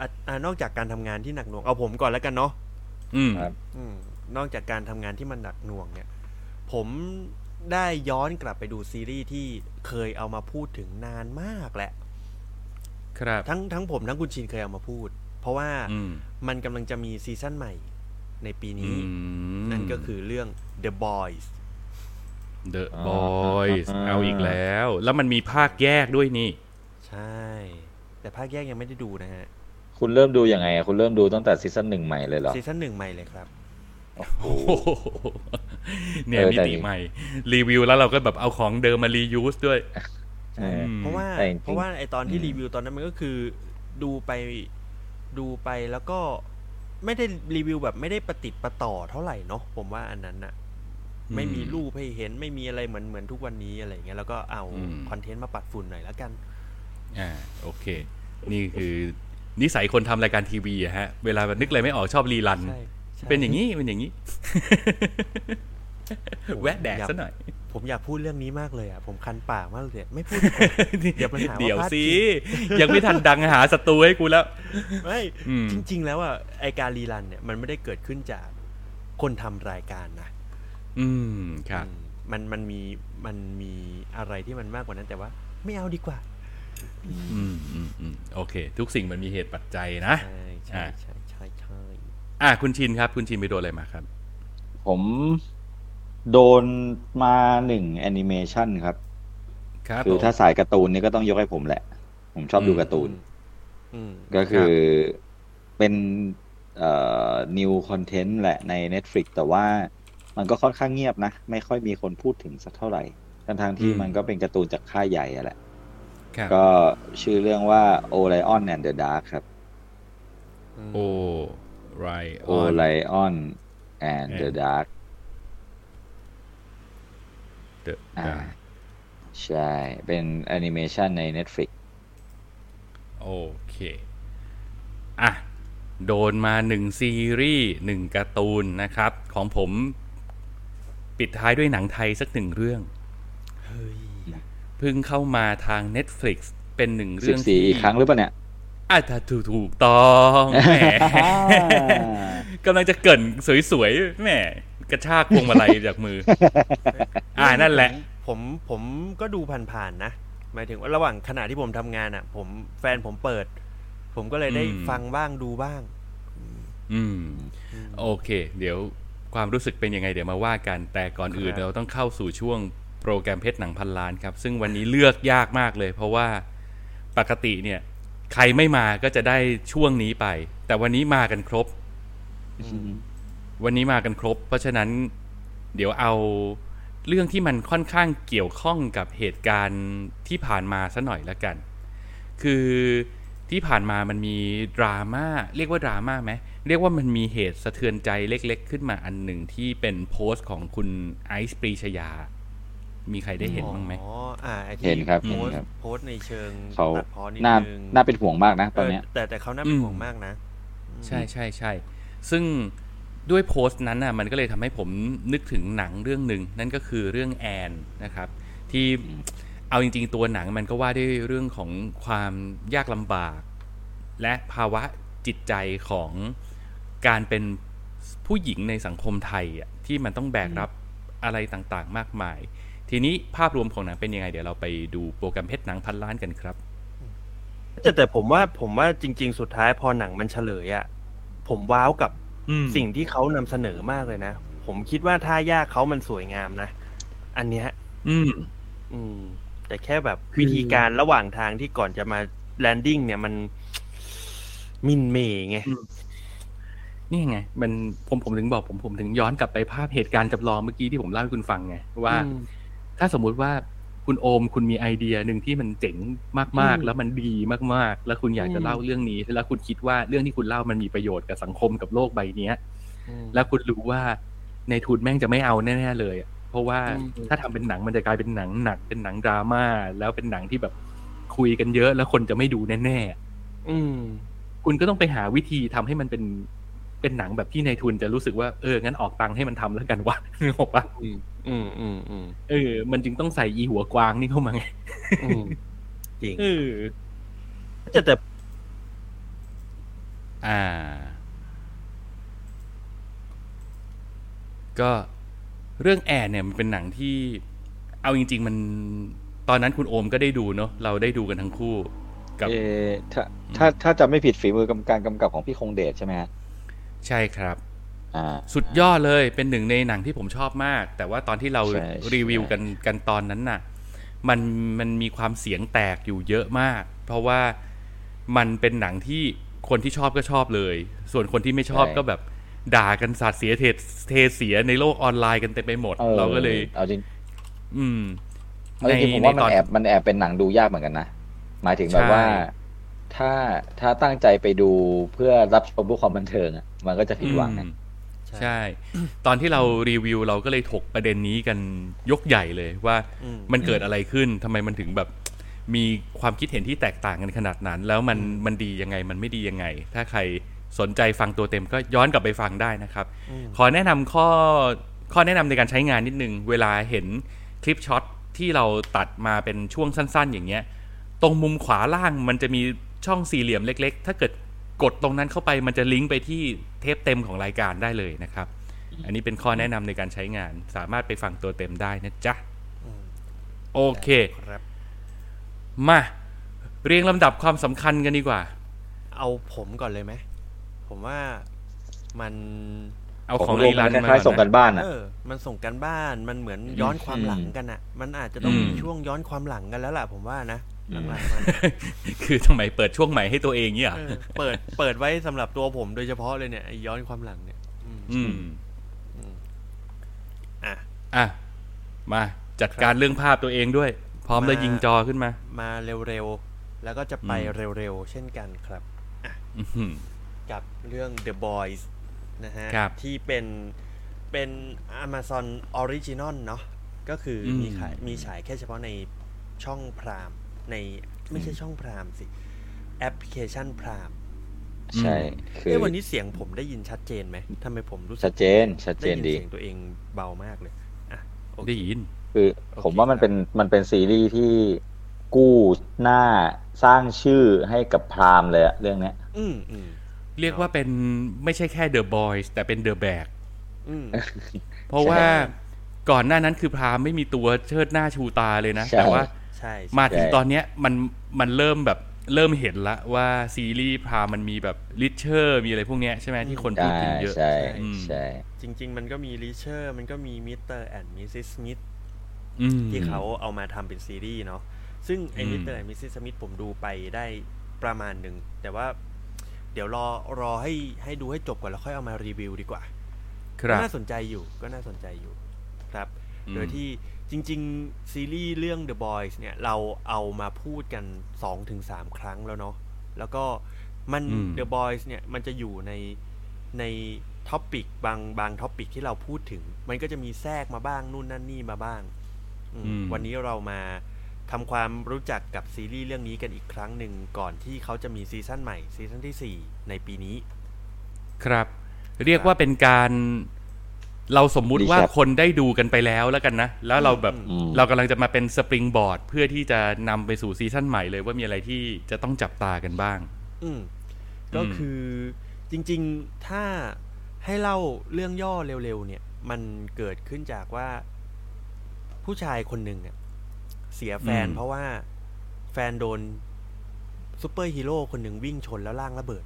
อะอ่านอกจากการทำงานที่หนักหน่วงเอาผมก่อนแล้วกันเนาะอืมครับอืมนอกจากการทำงานที่มันหนักหน่วงเนี่ย ผม ได้ย้อนกลับไปดูซีรีส์ที่เคยเอามาพูดถึงนานมากแหละ ครับ ทั้งทั้งผมทั้งคุณชินเคยเอามาพูด เพราะว่าอืมมันกำลังจะมี season ใหม่ในปีนี้ อืมนั่นก็คือเรื่อง The Boys อ๋อ The Boys อ่าเอาอีกแล้ว แล้วมันมีภาคแยกด้วยนี่ ใช่ แต่ภาคแยกยังไม่ได้ดูนะฮะ คุณเริ่มดูยังไงอะคุณเริ่มดูตั้งแต่ season หนึ่งใหม่เลยเหรอ season หนึ่งใหม่เลยครับ โอ้โหโอ้โหเนี่ยเออมิแต่ติใหม่ รีวิวแล้วเราก็แบบเอาของเดิมมา reuse ด้วยใช่อืมเพราะว่าแต่จริงๆเพราะว่าไอตอนที่อืมรีวิวตอนนั้นมันก็คือดูไปดูไปแล้วก็ไม่ได้รีวิวแบบไม่ได้ประติดประต่อเท่าไหร่เนาะผมว่าอันนั้นน่ะไม่มีรูปให้เห็นไม่มีอะไรเหมือนเหมือนทุกวันนี้อะไรอย่างเงี้ยแล้วก็เอาอืมคอนเทนต์มาปัดฝุ่นหน่อยแล้วกัน อ่าโอเค นี่คือนิสัยคนทำรายการทีวีอะฮะ เวลานึกอะไรไม่ออกชอบรีรันใช่ใช่ เป็นอย่างนี้เป็นอย่างนี้โอ้โหแวะแดกอยากซะหน่อย ผมอยากพูดเรื่องนี้มากเลยอะ ผมคันปากมากเลยไม่พูดดีกว่าเดี๋ยวปัญหาว่าเดี๋ยวพลาดสิพิงยังไม่ทันดังหาศัตรูให้กูแล้ว ไม่อืมจริง ๆ แล้วอะไอการรีรันเนี่ยมันไม่ได้เกิดขึ้นจากคนทำรายการนะอืมครับอืมมันมันมีมันมีอะไรที่มันมากกว่านั้นแต่ว่า ไม่เอาดีกว่า อืมอืมอืมโอเค ทุกสิ่งมันมีเหตุปัจจัยนะ ใช่ใช่ อ่าใช่ใช่ใช่อะคุณชินครับ คุณชินไปโดนอะไรมาครับ ผมโดนมาหนึ่งแอนิเมชันครับ ครับคือผมถ้าสายการ์ตูนนี่ก็ต้องยกให้ผมแหละ ผมชอบดูการ์ตูนอืมก็คือเป็นเอ่อ new content แหละใน Netflix แต่ว่ามันก็ค่อนข้างเงียบนะ ไม่ค่อยมีคนพูดถึงสักเท่าไหร่ทั้งทางๆที่อืมมันก็เป็นการ์ตูนจากค่ายใหญ่อะแหละครับก็ชื่อเรื่องว่า Orion and the Dark ครับ โอ้ ไรออน Orion and the And Dark The อ่าใช่ เป็นแอนิเมชันใน Netflix โอเค อะ โดนมาหนึ่งซีรีส์หนึ่งการ์ตูนนะครับ ของผมปิดท้ายด้วยหนังไทยสักหนึ่งเรื่อง เฮ้ย เพิ่งเข้ามาทาง Netflix เป็นหนึ่งเรื่อง14อีกครั้งหรือเปล่าเนี่ย อะถ้าถูกถูกต้องแหมกำลังจะเกรินสวยๆแหมกระชากพวงมาลัยจากมือ อ่านั่นแหละ ผมผมก็ดูผ่านๆนะ หมายถึงว่าระหว่างขณะที่ผมทำงานอะ ผมแฟนผมเปิด ผมก็เลยได้อืมฟังบ้างดูบ้าง อืม โอเค เดี๋ยวความรู้สึกเป็นยังไงเดี๋ยวมาว่ากัน แต่ก่อนอื่นครับเราต้องเข้าสู่ช่วงโปรแกรมเพชรหนังพันล้านครับ ซึ่งวันนี้เลือกยากมากเลย เพราะว่าปกติเนี่ย ใครไม่มาก็จะได้ช่วงนี้ไป แต่วันนี้มากันครบ วันนี้มากันครบ เพราะฉะนั้นเดี๋ยวเอาเรื่องที่มันค่อนข้างเกี่ยวข้องกับเหตุการณ์ที่ผ่านมาซะหน่อยละกัน คือที่ผ่านมามันมีดราม่าเรียกว่าดราม่าไหมเรียกว่ามันมีเหตุสะเทือนใจเล็ก ๆ ขึ้นมาอันหนึ่งที่เป็นโพสต์ของคุณไอซ์ปรีชยา มีใครได้เห็นบ้างไหมอ๋ออ่าไอ้ที่เห็นครับโพสเห็นต์ครับโพสต์ในเชิงเขาตัดพ้อนิดน่านึงน่าเป็นห่วงมากนะตอนเนี้ยเแต่แต่เขาน่าเป็นอืมห่วงมากนะ ใช่ใช่ใช่ซึ่งด้วยโพสต์นั้นน่ะมันก็เลยทำให้ผมนึกถึงหนังเรื่องหนึ่งนั่นก็คือเรื่องแอนนะครับ ที่เอาจริง ๆ ตัวหนังมันก็ว่าด้วยเรื่องของความยากลำบาก และภาวะจิตใจของการเป็นผู้หญิงในสังคมไทยอะที่มันต้องแบกรับอะไรต่างๆ มากมาย ทีนี้ภาพรวมของหนังเป็นยังไง เดี๋ยวเราไปดูโปรแกรมเพชรหนังพันล้านกันครับแต่แต่ผมว่าผมว่าจริง ๆ สุดท้ายพอหนังมันเฉลยอะผมว้าวกับอืมสิ่งที่เขานำเสนอมากเลยนะ ผมคิดว่าท่ายากเขามันสวยงามนะ อันเนี้ยอืม อืม แต่แค่แบบวิธีการระหว่างทางที่ก่อนจะมา landing เนี่ยมันมินเมย์ไงนี่ไง มันผมผมถึงบอกผมผมถึงย้อนกลับไปภาพเหตุการณ์จำลองเมื่อกี้ที่ผมเล่าให้คุณฟังไงว่าอืม ถ้าสมมุติว่าคุณโอมคุณมีไอเดียหนึ่งที่มันเจ๋งมากอืมๆแล้วมันดีมากๆ แล้วคุณอยากจะอืมเล่าเรื่องนี้ แล้วคุณคิดว่าเรื่องที่คุณเล่ามันมีประโยชน์กับสังคมกับโลกใบเนี้ยอืมแล้วคุณรู้ว่าในทุนแม่งจะไม่เอาแน่ๆเลยอะเพราะว่าอืมถ้าทำเป็นหนังมันจะกลายเป็นหนังหนักเป็นหนังดราม่าแล้วเป็นหนังที่แบบคุยกันเยอะ แล้วคนจะไม่ดูแน่ๆอืมคุณก็ต้องไปหาวิธีทำให้มันเป็น เป็นหนังแบบที่ในทุนจะรู้สึกว่าเอองั้นออกตังค์ให้มันทำแล้วกันวะนึกออกปะอืมอืมอืมอืมเออ มันจึงต้องใส่อีหัวกวางนี่เข้ามาไงอืมจริงเออแต่แต่ อ่า ก็เรื่องแอร์เนี่ยมันเป็นหนังที่เอาจริง ๆ มันตอนนั้นคุณโอมก็ได้ดูเนาะเราได้ดูกันทั้งคู่กับเออถ้าถ้าถ้าจะไม่ผิดฝีมือกำการกำกับของพี่คงเดชใช่ไหมฮะ ใช่ครับอ่าสุดยอดเลยเป็นหนึ่งในหนังที่ผมชอบมาก แต่ว่าตอนที่เราใช่รีวิวใช่กันกันตอนนั้นน่ะ มันมันมีความเสียงแตกอยู่เยอะมาก เพราะว่ามันเป็นหนังที่คนที่ชอบก็ชอบเลย ส่วนคนที่ไม่ชอบก็แบบด่ากันสาดเสียเทเทเสียในโลกออนไลน์กันเต็มไปหมดออเราก็เลยเอาจริงอืมเอาจริงๆผมว่ามันแอบมันแอบเป็นหนังดูยากเหมือนกันนะหมายถึงแบบว่าใช่ถ้าถ้าตั้งใจไปดูเพื่อรับชมเพื่อความบันเทิงอะ มันก็จะผิดหวังนะอืมใช่ ตอนที่เรารีวิวเราก็เลยถกประเด็นนี้กันยกใหญ่เลยว่าอืมมันเกิดอะไรขึ้นทำไมมันถึงแบบมีความคิดเห็นที่แตกต่างกันขนาดนั้น แล้วมันมันดียังไงมันไม่ดียังไง ถ้าใครสนใจฟังตัวเต็มก็ย้อนกลับไปฟังได้นะครับอืมขอแนะนำข้อข้อแนะนำในการใช้งานนิดนึง เวลาเห็นคลิปช็อตที่เราตัดมาเป็นช่วงสั้น ๆ อย่างเงี้ย ตรงมุมขวาล่างมันจะมีช่องสี่เหลี่ยมเล็ก ๆ ถ้าเกิด กดตรงนั้นเข้าไปมันจะลิงก์ไปที่เทปเต็มของรายการได้เลยนะครับ อันนี้เป็นข้อแนะนำในการใช้งาน สามารถไปฟังตัวเต็มได้นะจ๊ะอืมโอเคครับมาเรียงลำดับความสำคัญกันดีกว่า เอาผมก่อนเลยไหม ผมว่ามันเอาผมของรวรีมรัมันนมาคล้ายๆส่งกันบ้านอะเออมันส่งกันบ้าน มันเหมือนย้อนความหลังกันอะมันอาจจะต้องอืมมีช่วงย้อนความหลังกันแล้วล่ะผมว่านะ อืมหลังๆมันคือทำไมเปิดช่วงใหม่ให้ตัวเองเนี่ยเออเปิดเปิดไว้สำหรับตัวผมโดยเฉพาะเลยเนี่ยไอ้ย้อนความหลังเนี่ยอืมอืมอืมอะอะมาจัดการเรื่องภาพตัวเองด้วย พร้อมแล้วมายิยิงจอขึ้นมา มาเร็วๆ แล้วก็จะไปอืมเร็วๆ เช่นกันครับอื้อหือกับเรื่อง The Boys นะฮะครับที่เป็นเป็น Amazon Original เนาะก็คืออมมีขายมีฉายแค่เฉพาะในช่องพราม ในไม่ใช่ช่องพรามสิแอปพลิเคชันพรามใช่คือเอ้ยวันนี้เสียงผมได้ยินชัดเจนไหมทำไมผมรู้สึชักดเจน ชัดเจได้นยินดีเสียงตัวเองเบามากเลยอะโอเคได้ยิน คือโอเคผมว่ามันครับเป็นมันเป็นซีรีส์ที่กู้หน้าสร้างชื่อให้กับพรามเลยอะเรื่องเนี้ย อืมอืมเรียกว่าเป็นไม่ใช่แค่ The Boys แต่เป็น The Bag อืมเพราะว่าก่อนหน้านั้นคือพรามไม่มีตัวเชิดหน้าชูตาเลยนะใช่แต่ว่า ใช่มาถึงใช่ตอนเนี้ยมันมันเริ่มแบบเริ่มเห็นละว่าซีรีส์ Prime มันมีแบบ Reacher มีอะไรพวกเนี้ยใช่ไหมที่คนพูดใช่ถึงเยอะใช่อืมใช่ จริง ๆ มันก็มี Reacher มันก็มี Mr. and Mrs. Smith อืมที่เขาเอามาทำเป็นซีรีส์เนาะซึ่งไอ้อืม Mr. and Mrs. Smith ผมดูไปได้ประมาณหนึ่ง แต่ว่าเดี๋ยวรอรอให้ให้ดูให้จบก่อนแล้วค่อยเอามารีวิวดีกว่าคก็รับน่าสนใจอยู่ก็น่าสนใจอยู่ครับอืมโดยที่ จริง ๆ ซีรีส์เรื่อง The Boys เนี่ย เราเอามาพูดกัน2 ถึง 3 ครั้งแล้วเนาะแล้วก็มันอืม The Boys เนี่ย มันจะอยู่ในใน topic บางบาง topic ที่เราพูดถึง มันก็จะมีแทรกมาบ้างนู่นนั่นนี่มาบ้างอืมอืมวันนี้เรามาทำความรู้จักกับซีรีส์เรื่องนี้กันอีกครั้งหนึ่งก่อนที่เขาจะมีซีซั่นใหม่ซีซั่นที่ 4 ในปีนี้ ครับ เรียกว่าเป็นการ เราสมมุติว่า Recap คนได้ดูกันไปแล้วแล้วกันนะ แล้วเราแบบอืมเรากำลังจะมาเป็น springboard เพื่อที่จะนำไปสู่ซีซั่นใหม่เลยว่ามีอะไรที่จะต้องจับตากันบ้างอืมก็คือจริง ๆถ้าให้เล่าเรื่องย่อเร็วๆเนี่ย มันเกิดขึ้นจากว่า ผู้ชายคนหนึ่งอะเสียแฟนอืมเพราะว่าแฟนโดนซูเปอร์ฮีโร่คนหนึ่งวิ่งชนแล้วร่างระเบิด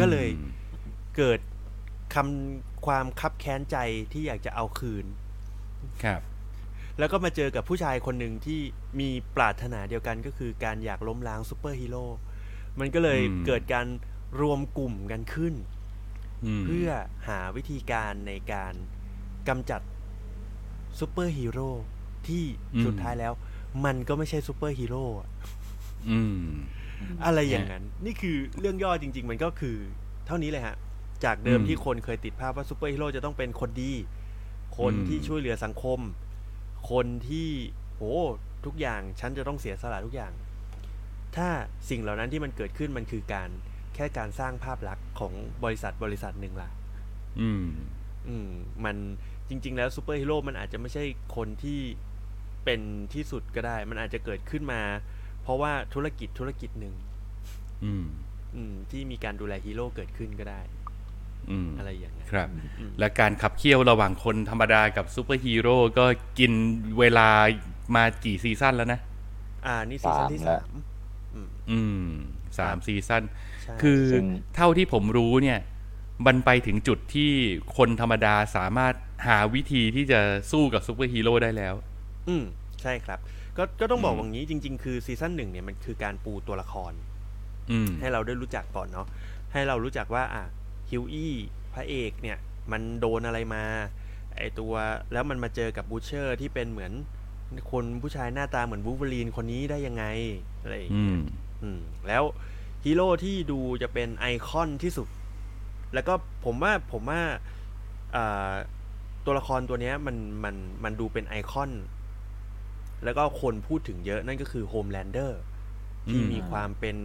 ก็เลยอืมเกิดคำ ความคับแค้นใจที่อยากจะเอาคืน ครับ แล้วก็มาเจอกับผู้ชายคนหนึ่งที่มีปรารถนาเดียวกันก็คือการอยากล้มล้างซูเปอร์ฮีโร่มันก็เลยอืมเกิดการรวมกลุ่มกันขึ้นมาเพื่อหาวิธีการในการกำจัดซูเปอร์ฮีโร่ที่สุดท้ายแล้ว มันก็ไม่ใช่ซูเปอร์ฮีโร่อะอืมอะไรอย่างนั้น นี่คือเรื่องย่อจริง ๆ มันก็คือ เท่านี้เลยฮะ จากเดิมอืมที่คนเคยติดภาพว่าซูเปอร์ฮีโร่จะต้องเป็นคนดี คนที่อืมช่วยเหลือสังคม คนที่โหทุกอย่างฉันจะต้องเสียสละทุกอย่าง ถ้าสิ่งเหล่านั้นที่มันเกิดขึ้นมันคือการแค่การสร้างภาพลักษณ์ของบริษัทบริษัทหนึ่งล่ะ อืม อืม มันจริง ๆ แล้วซูเปอร์ฮีโร่มันอาจจะไม่ใช่คนที่เป็นที่สุดก็ได้ มันอาจจะเกิดขึ้นมา เพราะว่าธุรกิจธุรกิจหนึ่ง อืม อืม ที่มีการดูแลฮีโร่เกิดขึ้นก็ได้ อืมอะไรอย่างเงี้ยครับอืมและการขับเคี่ยวระหว่างคนธรรมดากับซูเปอร์ฮีโร่ก็กินเวลามากี่ซีซั่นแล้วนะ อ่า นี่ซีซั่นที่สามแล้วสามอืมอืมสามซีซั่นใช่คือซึ่งเท่าที่ผมรู้เนี่ย มันไปถึงจุดที่คนธรรมดาสามารถหาวิธีที่จะสู้กับซูเปอร์ฮีโร่ได้แล้ว อืม ใช่ครับ ก็ก็ต้องบอกอืมอย่างนี้จริง ๆ คือซีซั่นหนึ่งเนี่ยมันคือการปูตัวละครอืมให้เราได้รู้จักก่อนเนาะให้เรารู้จักว่า อะ ฮิวอี้พระเอกเนี่ย มันโดนอะไรมา ไอตัวแล้วมันมาเจอกับบูเชอร์ที่เป็นเหมือนคนผู้ชายหน้าตาเหมือนวูล์ฟเวอรีนคนนี้ได้ยังไง อะไรอย่างเงี้ยอืมอืมแล้วฮีโร่ที่ดูจะเป็นไอคอนที่สุด แล้วก็ผมว่าผมว่าอ่าตัวละครตัวเนี้ยมันมันมันดูเป็นไอคอน แล้วก็คนพูดถึงเยอะนั่นก็คือโฮมแลนเดอร์ที่อืมมีความเป็น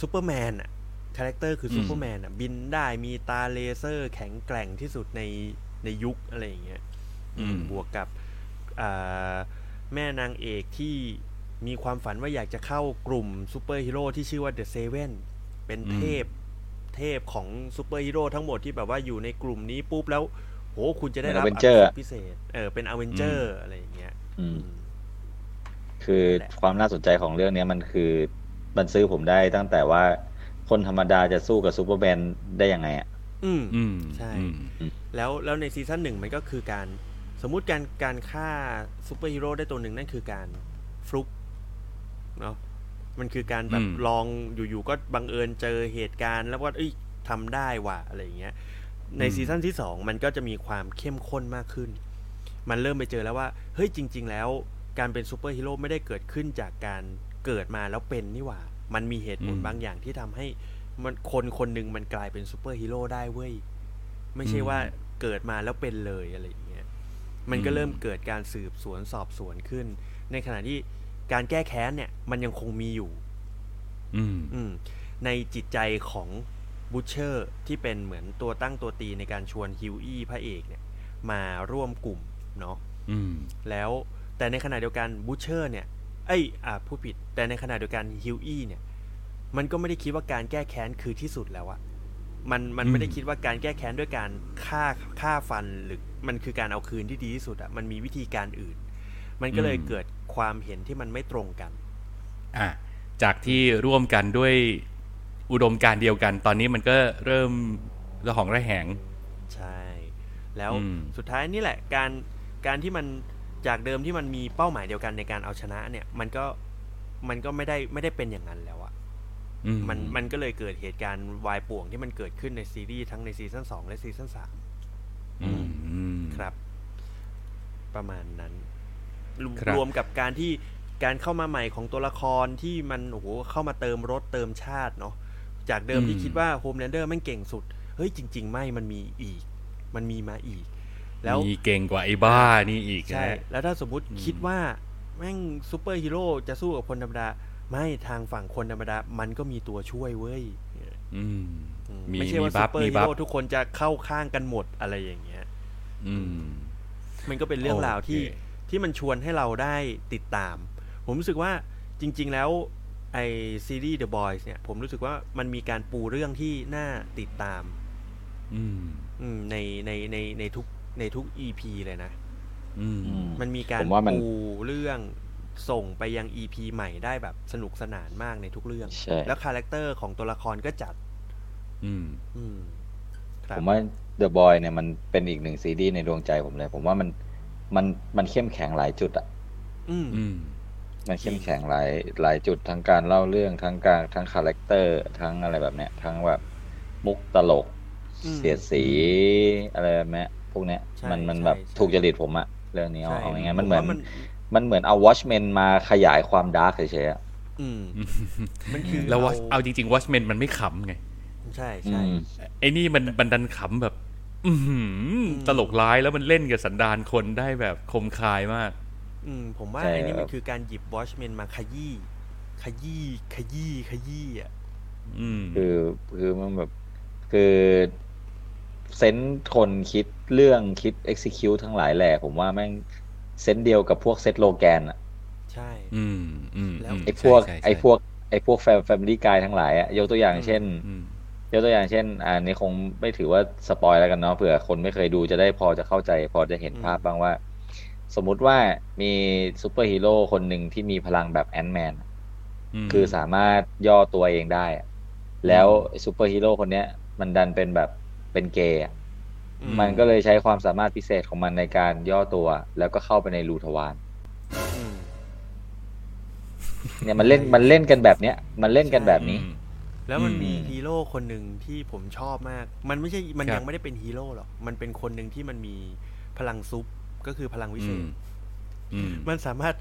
ซูเปอร์แมนอะ คาแรคเตอร์คืออืมซูเปอร์แมนอะบินได้มีตาเลเซอร์ แข็งแกร่งที่สุดในในยุคอะไรอย่างเงี้ยอืมบวกกับอ่าแม่นางเอกที่มีความฝันว่าอยากจะเข้ากลุ่มซูเปอร์ฮีโร่ที่ชื่อว่า The Seven เป็นเทพเทพของซูเปอร์ฮีโร่ทั้งหมดที่แบบว่าอยู่ในกลุ่มนี้ปุ๊บแล้วโหคุณจะได้รับเป็น Avenger อภิสิทธิ์พิเศษ เออเป็น Avenger อะไรอย่างเงี้ยอืมอืมคือนั่นแหละความน่าสนใจของเรื่องเนี้ยมันคือ มันซื้อผมได้ตั้งแต่ว่า คนธรรมดาจะสู้กับซูเปอร์แมนได้ยังไงอะอืมอืมใช่อืมแล้วแล้วในซีซั่นหนึ่งมันก็คือการ สมมุติการการฆ่าซูเปอร์ฮีโร่ได้ตัวหนึ่งนั่นคือการฟลุกเนาะมันคือการแบบอืมลองอยู่ๆก็บังเอิญเจอเหตุการณ์ แล้วว่าเอ้ยทำได้ว่ะอะไรอย่างเงี้ย ในอืมซีซั่นที่สองมันก็จะมีความเข้มข้นมากขึ้น มันเริ่มไปเจอแล้วว่าเฮ้ยจริง ๆ แล้วการเป็นซูเปอร์ฮีโร่ไม่ได้เกิดขึ้นจากการเกิดมาแล้วเป็นนี่หว่า มันมีเหตุผลอืมบางอย่างที่ทำให้มันคนคนหนึ่งมันกลายเป็นซูเปอร์ฮีโร่ได้เว้ย ไม่ใช่ว่าเกิดมาแล้วเป็นเลยอะไรอย่างเงี้ยมันก็อืมเริ่มเกิดการสืบสวนสอบสวนขึ้น ในขณะที่การแก้แค้นเนี่ย มันยังคงมีอยู่อืมอืมในจิตใจของบูเชอร์ที่เป็นเหมือนตัวตั้งตัวตีในการชวนฮิวอี้พระเอกเนี่ย มาร่วมกลุ่มเนาะอืมแล้วแต่ในขณะเดียวกันบูเชอร์เนี่ย เอ้ยอ่าผู้ผิด แต่ในขณะเดียวกันฮิวอี้เนี่ย มันก็ไม่ได้คิดว่าการแก้แค้นคือที่สุดแล้วอะมันมันไม่ได้อืมคิดว่าการแก้แค้นด้วยการฆ่าฆ่าฟันหรือมันคือการเอาคืนที่ดีที่สุดอะมันมีวิธีการอื่น มันก็เลยเกิดความเห็นที่มันไม่ตรงกัน อะจากที่ร่วมกันด้วยอุดมการณ์เดียวกัน ตอนนี้มันก็เริ่มระหองระแหง ใช่ แล้วอืมสุดท้ายนี่แหละ การการที่มัน จากเดิมที่มันมีเป้าหมายเดียวกันในการเอาชนะ เนี่ย มันก็มันก็ไม่ได้ไม่ได้เป็นอย่างนั้นแล้วอะอืมันมันก็เลยเกิดเหตุการณ์วายป่วงที่มันเกิดขึ้นในซีรีส์ทั้งในซีซั่นสองและซีซั่นสามอืมครับ ประมาณนั้นรวครับรวมกับการที่การเข้ามาใหม่ของตัวละครที่มันโอ้โหเข้ามาเติมรสเติมชาติเนาะจากเดิมที่คิดว่าโฮมแลนเดอร์มันเก่งสุด เฮ้ยจริง ๆ ไม่มันมีอีก มันมีมาอีก แล้วมีเก่งกว่าไอ้บ้านี่อีกใช่นะแล้วถ้าสมมุติอืมคิดว่าแม่งซูเปอร์ฮีโร่จะสู้กับคนธรรมดา ไม่ทางฝั่งคนธรรมดา มันก็มีตัวช่วยเว้ยอืมอืมมีไม่ใช่ว่ามีซูบัฟเปอร์มีฮีบัฟโร่ทุกคนจะเข้าข้างกันหมดอะไรอย่างเงี้ยอืมมันก็เป็นเรื่องราวที่โอเคที่มันชวนให้เราได้ติดตาม ผมรู้สึกว่าจริง ๆ แล้วไอไอซีรีส์ The Boys เนี่ย ผมรู้สึกว่ามันมีการปูเรื่องที่น่าติดตามอืมอืมในในในในทุก ในทุก EP เลยนะอืมอืมมันมีการผมว่ามันปูเรื่องส่งไปยัง EP ใหม่ได้แบบสนุกสนานมากในทุกเรื่องใช่แล้วคาแรคเตอร์ของตัวละครก็จัดอืมอืมครับผมว่า The Boy เนี่ยมันเป็นอีกหนึ่งซีรีส์ในดวงใจผมเลย ผมว่ามันมันมันเข้มแข็งหลายจุดอะอืมอืมมันเข้มแข็งหลายหลายจุดทั้งการเล่าเรื่องทั้งการทั้ง character ทั้งอะไรแบบเนี้ย ทั้งแบบมุกตลกอืมเสียดสีอะไรแบบเนี้ยพ วกเนี้ยใช่มันมันใช่แบบใช่ถูกจริตผมอะเรื่องนี้เอาใช่เอาง่ายๆมันผเหมือนว่ามันเหมือนเอา Watchmen มาขยายความ dark เฉยๆอะอืมมันคือแล้วเอา Watch เอาจริงๆ Watchmen มันไม่ขำไง ใช่อืใช่มไอ้นี่มันบันดันขำแบบ อือหือตลกร้ายแล้วมันเล่นกับสันดานคนได้แบบคมคายมาก อืม ผมว่าใช่ไอ้นี่ครัมับนคือการหยิบ Watchmen มาขยี้ขยี้ขยี้ขยี้อะอืมคือคือมันแบบ คือ sense คนคิดเรื่องคิด execute ทั้งหลายแหล่ผมว่าแม่ง sense เดียวกับพวก Seth Rogen อะใช่ อืมอืมแล้วมไอ้พวกใช่ใช่ไอ้พวกไอ้พวก Fam Family Guy ทั้งหลายอะยกตัวอย่างเช่นอืมยกตัวอย่างเช่นอันนี้คงไม่ถือว่า spoil แล้วกันเนาะเผื่อคนไม่เคยดูจะได้พอจะเข้าใจ พอจะเห็นอืมภาพบ้างว่า สมมุติว่ามีซูเปอร์ฮีโร่คนหนึ่งที่มีพลังแบบ Ant-Man คือสามารถย่อตัวเองได้อะแล้วซูเปอร์ฮีโร่คนเนี้ย มันดันเป็นแบบ เป็นเกย์อะอืมันก็เลยใช้ความสามารถพิเศษของมันในการย่อตัว แล้วก็เข้าไปในรูทวารอืมเนี่ยมันเล่นมันเล่นกันแบบเนี้ย มันเล่นกันแบบนี้อืมแล้วมันอืมมีฮีโร่คนหนึ่งที่ผมชอบมาก มันไม่ใช่มันครับยังไม่ได้เป็นฮีโร่หรอกมันเป็นคนหนึ่งที่มันมีพลังซุปก็คือพลังวิเศอืษมอืมมันสามารถ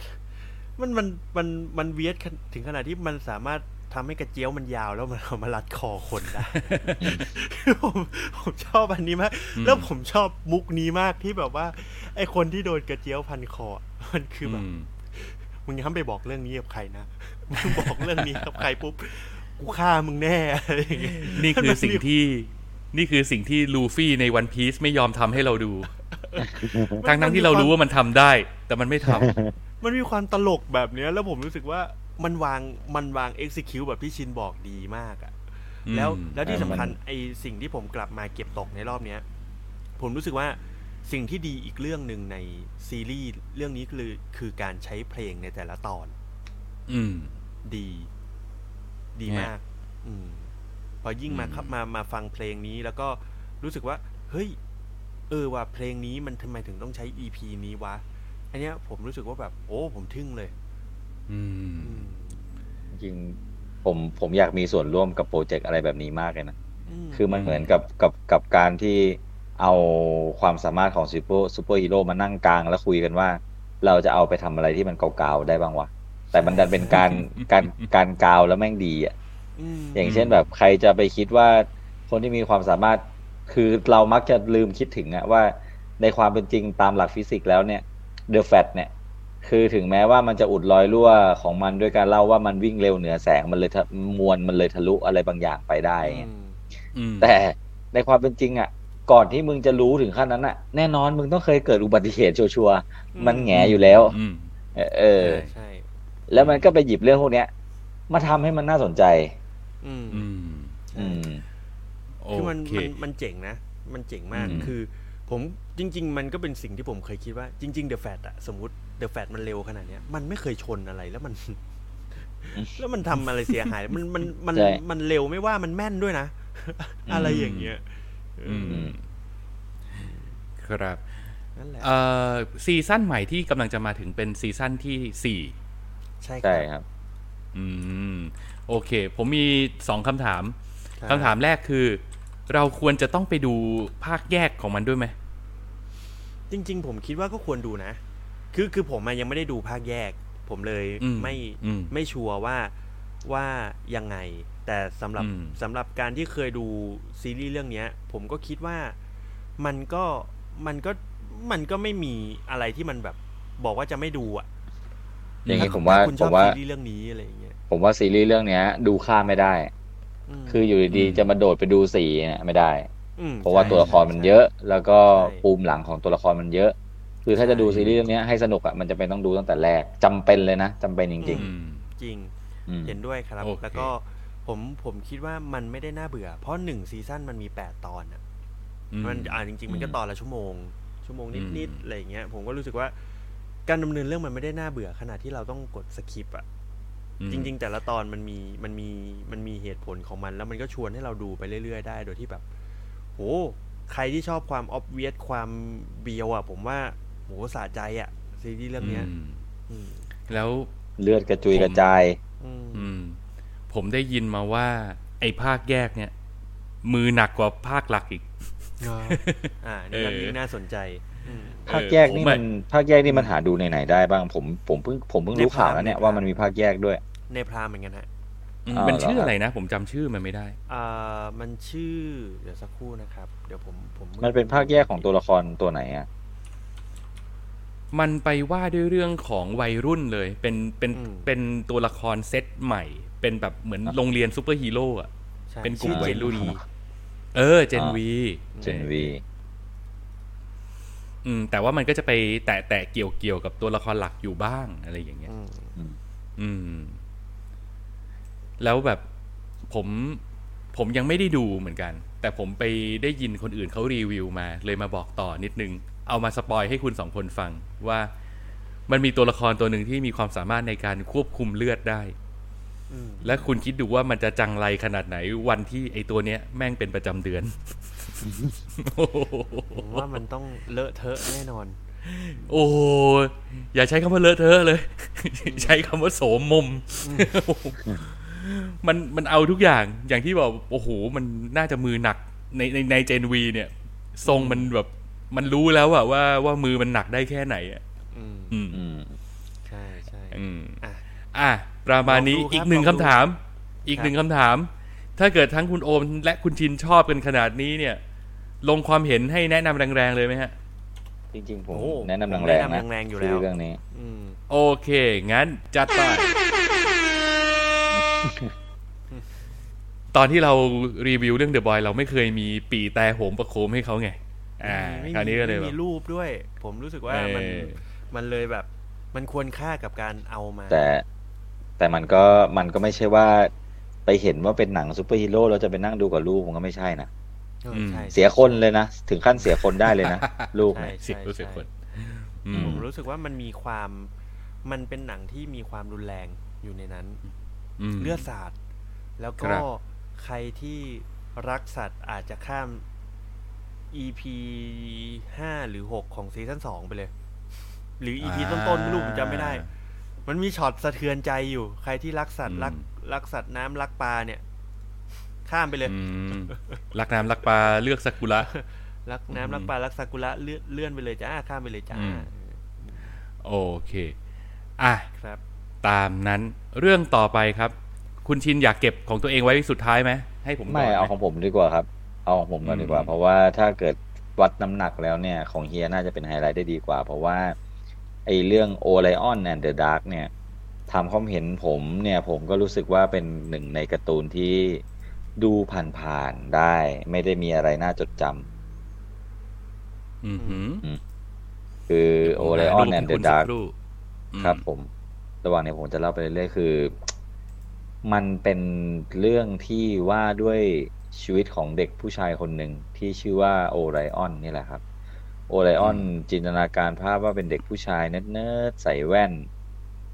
มันมันมันมันเวียดถึงขนาดที่มันสามารถ ทำให้กระเจียวมันยาวแล้วมันเอามารัดคอคนได้ผมผมชอบอันนี้มากอืมแล้วผมชอบมุกนี้มากที่แบบว่า ไอคนที่โดนกระเจียวพันคอ มันคือแบบมมึงห้ามไปบอกเรื่องนี้กับใครนะมึงบอกเรื่องนี้กับใครปุ๊บกูฆ่ามึงแน่อะไรอย่างเงี้ยนี่คือสิ่งที่นี่คือสิ่งที่ลูฟี่ในวันพี e ไม่ยอมทำให้เราดู ทั้งทั้งๆที่เรารู้ว่ามันทำได้ แต่มันไม่ทำมันมีความตลกแบบเนี้ย แล้วผมรู้สึกว่า มันวางมันวาง execute แบบที่ชินบอกดีมากอะอืมแล้วแล้วที่เออสำคัญมันไอสิ่งที่ผมกลับมาเก็บตกในรอบเนี้ย ผมรู้สึกว่าสิ่งที่ดีอีกเรื่องหนึ่งในซีรีส์เรื่องนี้คือคือการใช้เพลงในแต่ละตอน อืม ดี ดีเนี่ยมาก อืม พอยิ่งมาอืมครับมามาฟังเพลงนี้แล้วก็รู้สึกว่า เฮ้ย เออว่าเพลงนี้มันทำไมถึงต้องใช้ EP นี้วะ อันเนี้ยผมรู้สึกว่าแบบ โอ้ ผมทึ่งเลยอืมอืม จริงๆผมผมอยากมีส่วนร่วมกับโปรเจกต์อะไรแบบนี้มากเลยนะมคือมันเหมือนกับกับกับการที่เอาความสามารถของซูเปอร์ซูเปอร์ฮีโร่มานั่งกางแล้วคุยกันว่า เราจะเอาไปทำอะไรที่มันกาวๆได้บ้างวะ แต่มันดันเป็นการการการกาวแล้วแม่งดีอะมอย่างเช่นแบบใครจะไปคิดว่าคนที่มีความสามารถคือเรามักจะลืมคิดถึงอะว่าในความเป็นจริงตามหลักฟิสิกส์แล้วเนี่ย The Flash เนี่ย คือถึงแม้ว่ามันจะอุดรอยรั่วของมันด้วยการเล่าว่ามันวิ่งเร็วเหนือแสงมันเลยทะมวลมันเลยทะลุอะไรบางอย่างไปได้ไงอืมอืมแต่ในความเป็นจริงอะ ก่อนที่มึงจะรู้ถึงขั้นนั้นอะ แน่นอนมึงต้องเคยเกิดอุบัติเหตุชัวร์ๆมันแหงอยู่แล้วอืมเออเออใช่แล้วมันก็ไปหยิบเรื่องพวกเนี้ย มาทำให้มันน่าสนใจ อืมอืมใช่อืมโอคือมันเคมันมันเจ๋งนะ มันเจ๋งมากอืมคือ ผมจริง ๆ มันก็เป็นสิ่งที่ผมเคยคิดว่า จริง ๆ เดอะแฟตอะสมมติ เดอะแฟตมันเร็วขนาดเนี้ยมันไม่เคยชนอะไรแล้วมัน แล้วมันทำอะไรเสียหาย มันมันมันใช่มันเร็วไม่ว่ามันแม่นด้วยนะ อะไรอย่างเงี้ยเอออือมครับนั่นแหละเอ่อซีซั่นใหม่ที่กำลังจะมาถึงเป็นซีซั่นที่สี่ใช่คใช่รับครับ อืม โอเค ผมมีสองคำถามครับคำถามแรกคือ เราควรจะต้องไปดูภาคแยกของมันด้วยไหม จริง ๆ ผมคิดว่าก็ควรดูนะ คือคือผมอะยังไม่ได้ดูภาคแยก ผมเลยอืมไม่อืมไม่ชัวร์ว่าว่ายังไง แต่สำหรับอืมสำหรับการที่เคยดูซีรีส์เรื่องเนี้ยผมก็คิดว่ามันก็มันก็มันก็ไม่มีอะไรที่มันแบบบอกว่าจะไม่ดูอะอย่างนี้ถ้ผมว่าถ้คุณชผอบมว่าซีรีส์เรื่องนี้อะไรอย่างเงี้ยผมว่าซีรีส์เรื่องเนี้ย ดูข้ามไม่ได้มคืออยู่ดีอืมๆจะมาโดดไปดูสีเนี่ยไม่ได้มเพราะว่าใช่ตัวละครมันใช่เยอะ แล้วก็ใช่ปูมหลังของตัวละครมันเยอะ คือถ้าจะดูใช่ซีรีส์เรื่องเนี้ยให้สนุกอะมันจะเป็นต้องดูตั้งแต่แรกจำเป็นเลยนะจำเป็นจริงอืมจริงอืมเห็นด้วยครับโอเคแล้วก็ผมผมคิดว่ามันไม่ได้น่าเบื่อ เพราะหนึ่งซีซั่นมันมีแปดตอนอะอืมันอ่าจริง ๆ มันก็อืมตอนละชั่วโมง ชั่วโมงนิดอืมๆอะไรอย่างเงี้ย ผมก็รู้สึกว่าการดำเนินเรื่องมันไม่ได้น่าเบื่อขนาดที่เราต้องกดสคิปอะอืมจริง ๆ แต่ละตอนมันมีมันมีมันมีเหตุผลของมัน แล้วมันก็ชวนให้เราดูไปเรื่อย ๆ ได้โดยที่แบบโหใครที่ชอบความออบเวียสความเบียวอะ ผมว่า โหสะใจอะซีรีส์เรื่องเนี้ยอืมอืมแล้วเลือดกระจุยกระจายอืมอืม ผมได้ยินมาว่า ไอ้ภาคแยกเนี่ย มือหนักกว่าภาคหลักอีกอ่านี่ก็เออยิ่งน่าสนใจอืมภาคแยกนี่ผมอะมันภาคแยกนี่มันหาดูในไหนได้บ้างผมผมเพิ่งผมเพิ่งรู้ในพรามข่าวแล้วเนี่ยในพรามว่ามันมีภาคแยกด้วย ในพรามเหมือนกันฮะอืมอ่ามันเหรอชื่อครับอะไรนะ ผมจำชื่อมันไม่ได้อ่ามันชื่อ เดี๋ยวสักครู่นะครับ เดี๋ยวผมผม มันเป็นภาคแยกของตัวละครตัวไหนอะ มันไปว่าด้วยเรื่องของวัยรุ่นเลย เป็นเป็นเป็นตัวละครเซตใหม่ เป็นแบบเหมือนอะโรงเรียนซูเปอร์ฮีโร่อะใช่เป็นกลุ่มชื่อวัยรุ่น Gen V เออ เจนอ่าวี เจนวี อืม แต่ว่ามันก็จะไปแตะแตะเกี่ยวเกี่ยวกับตัวละครหลักอยู่บ้างอะไรอย่างเงี้ย อืมอืมแล้วแบบผมผมยังไม่ได้ดูเหมือนกัน แต่ผมไปได้ยินคนอื่นเขารีวิวมา เลยมาบอกต่อนิดนึง เอามาสปอยให้คุณสองคนฟังว่ามันมีตัวละครตัวหนึ่งที่มีความสามารถในการควบคุมเลือดได้อืมและคุณคิดดูว่ามันจะจังไรขนาดไหน วันที่ไอตัวเนี้ย แม่งเป็นประจำเดือนผมว่ามันต้องเลอะเทอะแน่นอน โอ้โหอย่าใช้คำว่าเลอะเทอะเลย ใช้คำว่าโสมมมมันมันเอาทุกอย่างอย่างที่บอกโอ้โห มันน่าจะมือหนักในในในเจนวีเนี่ย ทรงมันแบบ มันรู้แล้วอะว่าว่ามือมันหนักได้แค่ไหนอะอืมอืมอืมใช่ใช่อืมอะอะประมาณนี้ลองดูครับอีกหนึ่งลองคำดูถาม อีกหนึ่งคำถาม ถ้าเกิดทั้งคุณโอมและคุณชินชอบกันขนาดนี้เนี่ย ลงความเห็นให้แนะนำแรงๆเลยไหมฮะ จริงๆ ผมโอ้แนะนำผมแรงแนะๆนะนำแรงๆอยู่ซีแล้วรีส์เรื่องนี้อืมโอเค งั้นจัดไปตอนที่เรารีวิวเรื่อง The Boy เราไม่เคยมีปีแต่โหมประโคมให้เขาไง อ่าไม่คราวนี้ก็เลยไม่แบมีบรูปด้วย ผมรู้สึกว่ามันเออมันเลยแบบ มันควรค่ากับการเอามา แต่ แต่มันก็มันก็ไม่ใช่ว่า ไปเห็นว่าเป็นหนังซูเปอร์ฮีโร่แล้วจะไปนั่งดูกับลูกมันก็ไม่ใช่นะเออใช่เสียคนเลยนะ ถึงขั้นเสียคนได้เลยนะ ลูกใช่เนี่ยเสียรู้สึกคนอืมผมรู้สึกว่ามันมีความมันเป็นหนังที่มีความรุนแรงอยู่ในนั้นมเลือดสาดแล้วก็รับใครที่รักสัตว์อาจจะข้าม EP ห้าหรือหกของซีซั่นสองไปเลย หรือ EP ต้นๆไม่รู้ผมจำไม่ได้ มันมีช็อตสะเทือนใจอยู่ ใครที่รักสัตว์รักรักสัตว์น้ำรักปลาเนี่ย ข้ามไปเลยอืมรักน้ำรักปลาเลือกซากุระรักน้ำรักปลารักซากุระเลื่อนเลื่อนไปเลยจ้าข้ามไปเลยจ้าอืมโอเค อะครับ ตามนั้นเรื่องต่อไปครับ คุณชินอยากเก็บของตัวเองไว้สุดท้ายไหมให้ผมไม่ก่นหเอาของผมดีกว่าครับ เอาของผมก่อนดีกว่าอืมเพราะว่าถ้าเกิดวัดน้ำหนักแล้วเนี่ย ของเฮียน่าจะเป็นไฮไลท์ได้ดีกว่า เพราะว่าไอเรื่อง Orion and The Dark เนี่ยตามความเห็นผมเนี่ย ผมก็รู้สึกว่าเป็นหนึ่งในการ์ตูนที่ดูผ่านๆได้ ไม่ได้มีอะไรน่าจดจำอือหือคือโอไลออนแอนเดคุณสักครู่อืมครับผม ระหว่างนี้ผมจะเล่าไปเรื่อยๆคือ มันเป็นเรื่องที่ว่าด้วย ชีวิตของเด็กผู้ชายคนหนึ่งที่ชื่อว่า Orion นี่แหละครับ Orion จินตนาการภาพว่าเป็นเด็กผู้ชายเนิร์ดๆใส่แว่น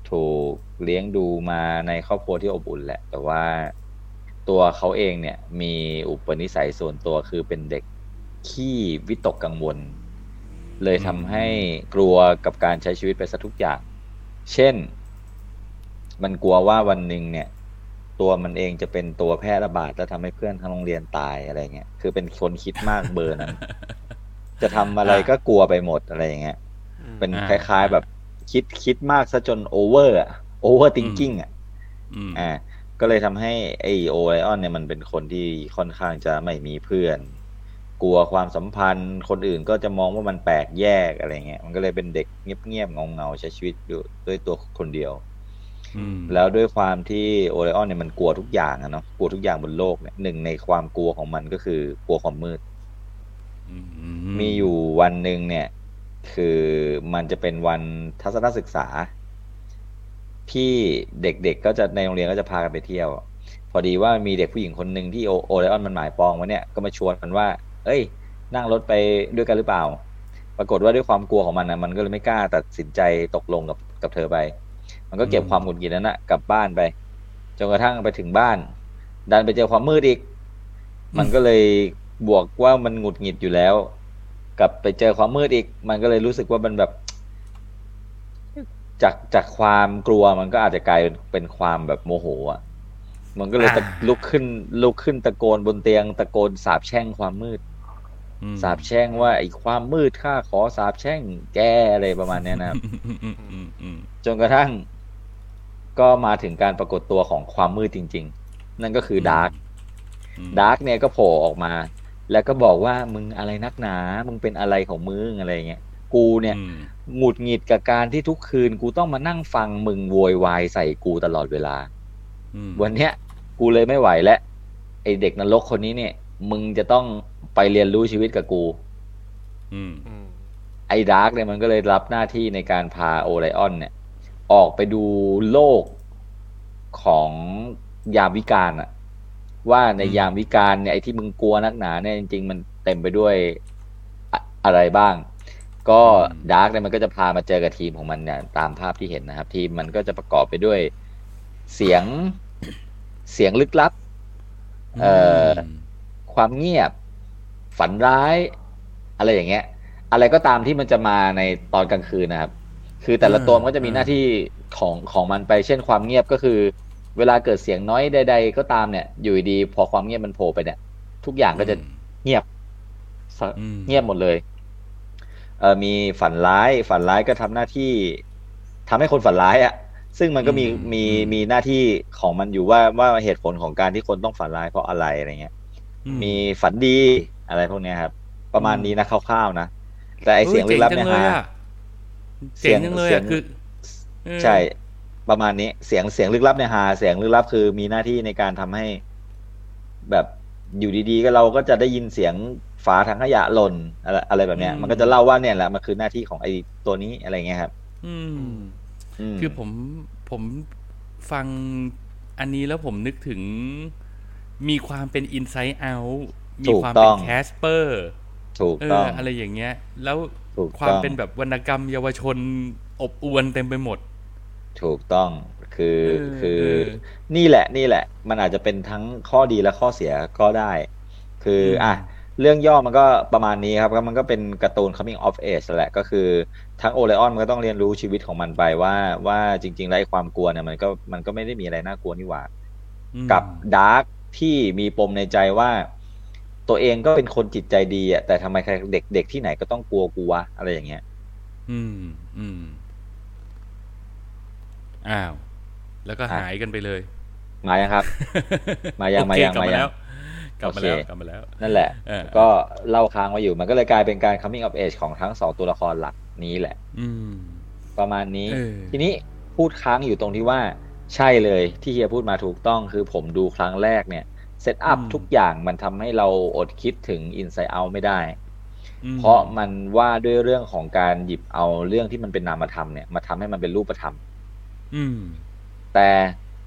ถูกเลี้ยงดูมาในครอบครัวที่อบอุ่นแหละ แต่ว่าตัวเขาเองเนี่ยมีอุปนิสัยส่วนตัวคือเป็นเด็กขี้วิตกกังวล เลยทำให้กลัวกับการใช้ชีวิตไปซะทุกอย่าง เช่น มันกลัวว่าวันหนึ่งเนี่ย ตัวมันเองจะเป็นตัวแพร่ระบาดแล้วทำให้เพื่อนทั้งโรงเรียนตายอะไรเงี้ยคือเป็นคนคิดมากเบอร์นั้นจะทำอะไรก็กลัวไปหมดอะไรอย่างเงี้ยอืมเป็นคล้ายๆแบบคิดคิดมากซะจนโอเวอร์อะ overthinking อะอืมอ่าก็เลยทำให้ไอ Orion เนี่ยมันเป็นคนที่ค่อนข้างจะไม่มีเพื่อน กลัวความสัมพันธ์ คนอื่นก็จะมองว่ามันแปลกแยกอะไรเงี้ยมันก็เลยเป็นเด็กเงียบๆเงาๆใช้ชีวิตอยู่ด้วยตัวคนเดียวอืม แล้วด้วยความที่ Orion เนี่ยมันกลัวทุกอย่างอะเนาะกลัวทุกอย่างบนโลกเนี่ยหนึ่งในความกลัวของมันก็คือกลัวความมืดอืมีอยู่วันหนึ่งเนี่ย คือมันจะเป็นวันทัศนศึกษา ที่เด็กๆก็จะในโรงเรียนก็จะพากันไปเที่ยว พอดีว่ามีเด็กผู้หญิงคนหนึ่งที่โอโอไลออนมันหมายปองไว้เนี่ยก็มาชวนมันว่า เอ้ย นั่งรถไปด้วยกันหรือเปล่า ปรากฏว่าด้วยความกลัวของมันนะมันก็เลยไม่กล้าตัดสินใจตกลงกับกับเธอไป มันก็เก็บอืมความหงุดหงิดนั้นนะกลับบ้านไปจนกระทั่งไปถึงบ้าน ดันไปเจอความมืดอีก มันก็เลยบวกว่ามันหงุดหงิดอยู่แล้ว กลับไปเจอความมืดอีก มันก็เลยรู้สึกว่ามันแบบ จากจากความกลัวมันก็อาจจะกลายเป็นเป็นความแบบโมโหอะมันก็เลยตะอ่าลุกขึ้นลุกขึ้นตะโกนบนเตียง ตะโกนสาบแช่งความมืดอืมสาบแช่งว่าไอ้ความมืดข้าขอสาบแช่งแกอะไรประมาณเนี้ยนะครับอืมอืมอืมอืมจนกระทั่ง ก็มาถึงการปรากฏตัวของความมืดจริง ๆ นั่นก็คือ Dark อืม Dark เนี่ยก็โผล่ออกมา แล้วก็บอกว่ามึงอะไรนักหนา มึงเป็นอะไรของมึงอะไรเงี้ยกูเนี่ยอืมหงุดหงิดกับการที่ทุกคืน กูต้องมานั่งฟังมึงโวยวายใส่กูตลอดเวลาอืมวันเนี้ย กูเลยไม่ไหวแล้วไอเด็กนรกคนนี้เนี่ย มึงจะต้องไปเรียนรู้ชีวิตกับกูอืมอืมไอ้ Dark เนี่ยมันก็เลยรับหน้าที่ในการพา Orion เนี่ย ออกไปดูโลกของยามวิกาลอะว่าในอืมยามวิกาลเนี่ยไอ้ที่มึงกลัวนักหนาเนี่ยจริง ๆ มันเต็มไปด้วยอะอะไรบ้าง ก็ Dark เนี่ยมันก็จะพามาเจอกับทีมของมันเนี่ยตามภาพที่เห็นนะครับ ทีมมันก็จะประกอบไปด้วยเสียงเสียงลึกลับ เอ่อความเงียบ ฝันร้าย อะไรอย่างเงี้ย อะไรก็ตามที่มันจะมาในตอนกลางคืนนะครับ คือแต่ละตัวมันก็จะมีหน้าที่ของของมันไปเช่นความเงียบก็คือ เวลาเกิดเสียงน้อยใด ๆ ก็ตามเนี่ย อยู่ดีๆพอความเงียบมันโผล่ไปเนี่ย ทุกอย่างก็จะเงียบสะอืมเงียบหมดเลยเออมีฝันร้ายฝันร้ายก็ทำหน้าที่ทำให้คนฝันร้ายอะ่ะ ซึ่งมันก็มีอืมมีอืมมีหน้าที่ของมันอยู่ว่าว่าเหตุผลของการที่คนต้องฝันร้ายเพราะอะไรอะไรเงี้ยอืมีฝันดีอะไรพวกเนี้ยครับ ประมาณนี้นะคร่าวๆนะแต่ไอเสียงลึกลับเนี่ยฮ้ฮะ เจ๋งจังเลยเสียอะงคือเออใช่ประมาณนี้เสียงเสียงลึกลับเนี่ยฮาเสียงลึกลับคือมีหน้าที่ในการทำให้แบบอยู่ดีๆก็เราก็จะได้ยินเสียงฝาถังขยะหล่นอะไรอะไรแบบเนี้ย มันก็จะเล่าว่าเนี่ยแหละมันคือหน้าที่ของไอตัวนี้อะไรเงี้ยครับอืมอืมคือผมผมฟังอันนี้แล้วผมนึกถึงมีความเป็น Inside Out มีถูกความต้เป็อนงแคสเปอร์ถูกเอต้อองอะไรอย่างเงี้ย แล้วถูก ความต้องเป็นแบบวรรณกรรมเยาวชนอบอวนเต็มไปหมด ถูกต้องคือเออคือเออนี่แหละนี่แหละ มันอาจจะเป็นทั้งข้อดีและข้อเสียก็ได้ คืออมอะเรื่องย่อมันก็ประมาณนี้ครับก็มันก็เป็นการ์ตูน coming of age แหละก็คือทั้งโอเลออนมันก็ต้องเรียนรู้ชีวิตของมันไปว่าว่าจริงๆแล้วไอ้ความกลัวเนี่ยมันก็มันก็ไม่ได้มีอะไรน่ากลัวนี่หว่าอืมกับดาร์กที่มีปมในใจว่า ตัวเองก็เป็นคนจิตใจดีอะแต่ทำไมใครเด็กเด็กที่ไหนก็ต้องกลัวกูวะอะไรอย่างเงี้ย อืมอืมอ้าว แล้วก็อะหายกันไปเลย มายังครับ มายังโอมาเคยังกลับมามายังแล้วกลับมาแล้วโอเคกลับมาแล้ว นั่นแหละเออก็เล่าค้างไว้อยู่ มันก็เลยกลายเป็นการ coming of age ของทั้งสองตัวละครหลักนี้แหละ อืมประมาณนี้เออทีนี้พูดค้างอยู่ตรงที่ว่า ใช่เลยที่เฮียพูดมาถูกต้องคือผมดูครั้งแรกเนี่ย เซตอัพทุกอย่างมันทำให้เราอดคิดถึง Inside Out ไม่ได้อืมเพราะมันว่าด้วยเรื่องของการหยิบเอาเรื่องที่มันเป็นนามธรรมเนี่ยมาทำให้มันเป็นรูปธรรมอืมแต่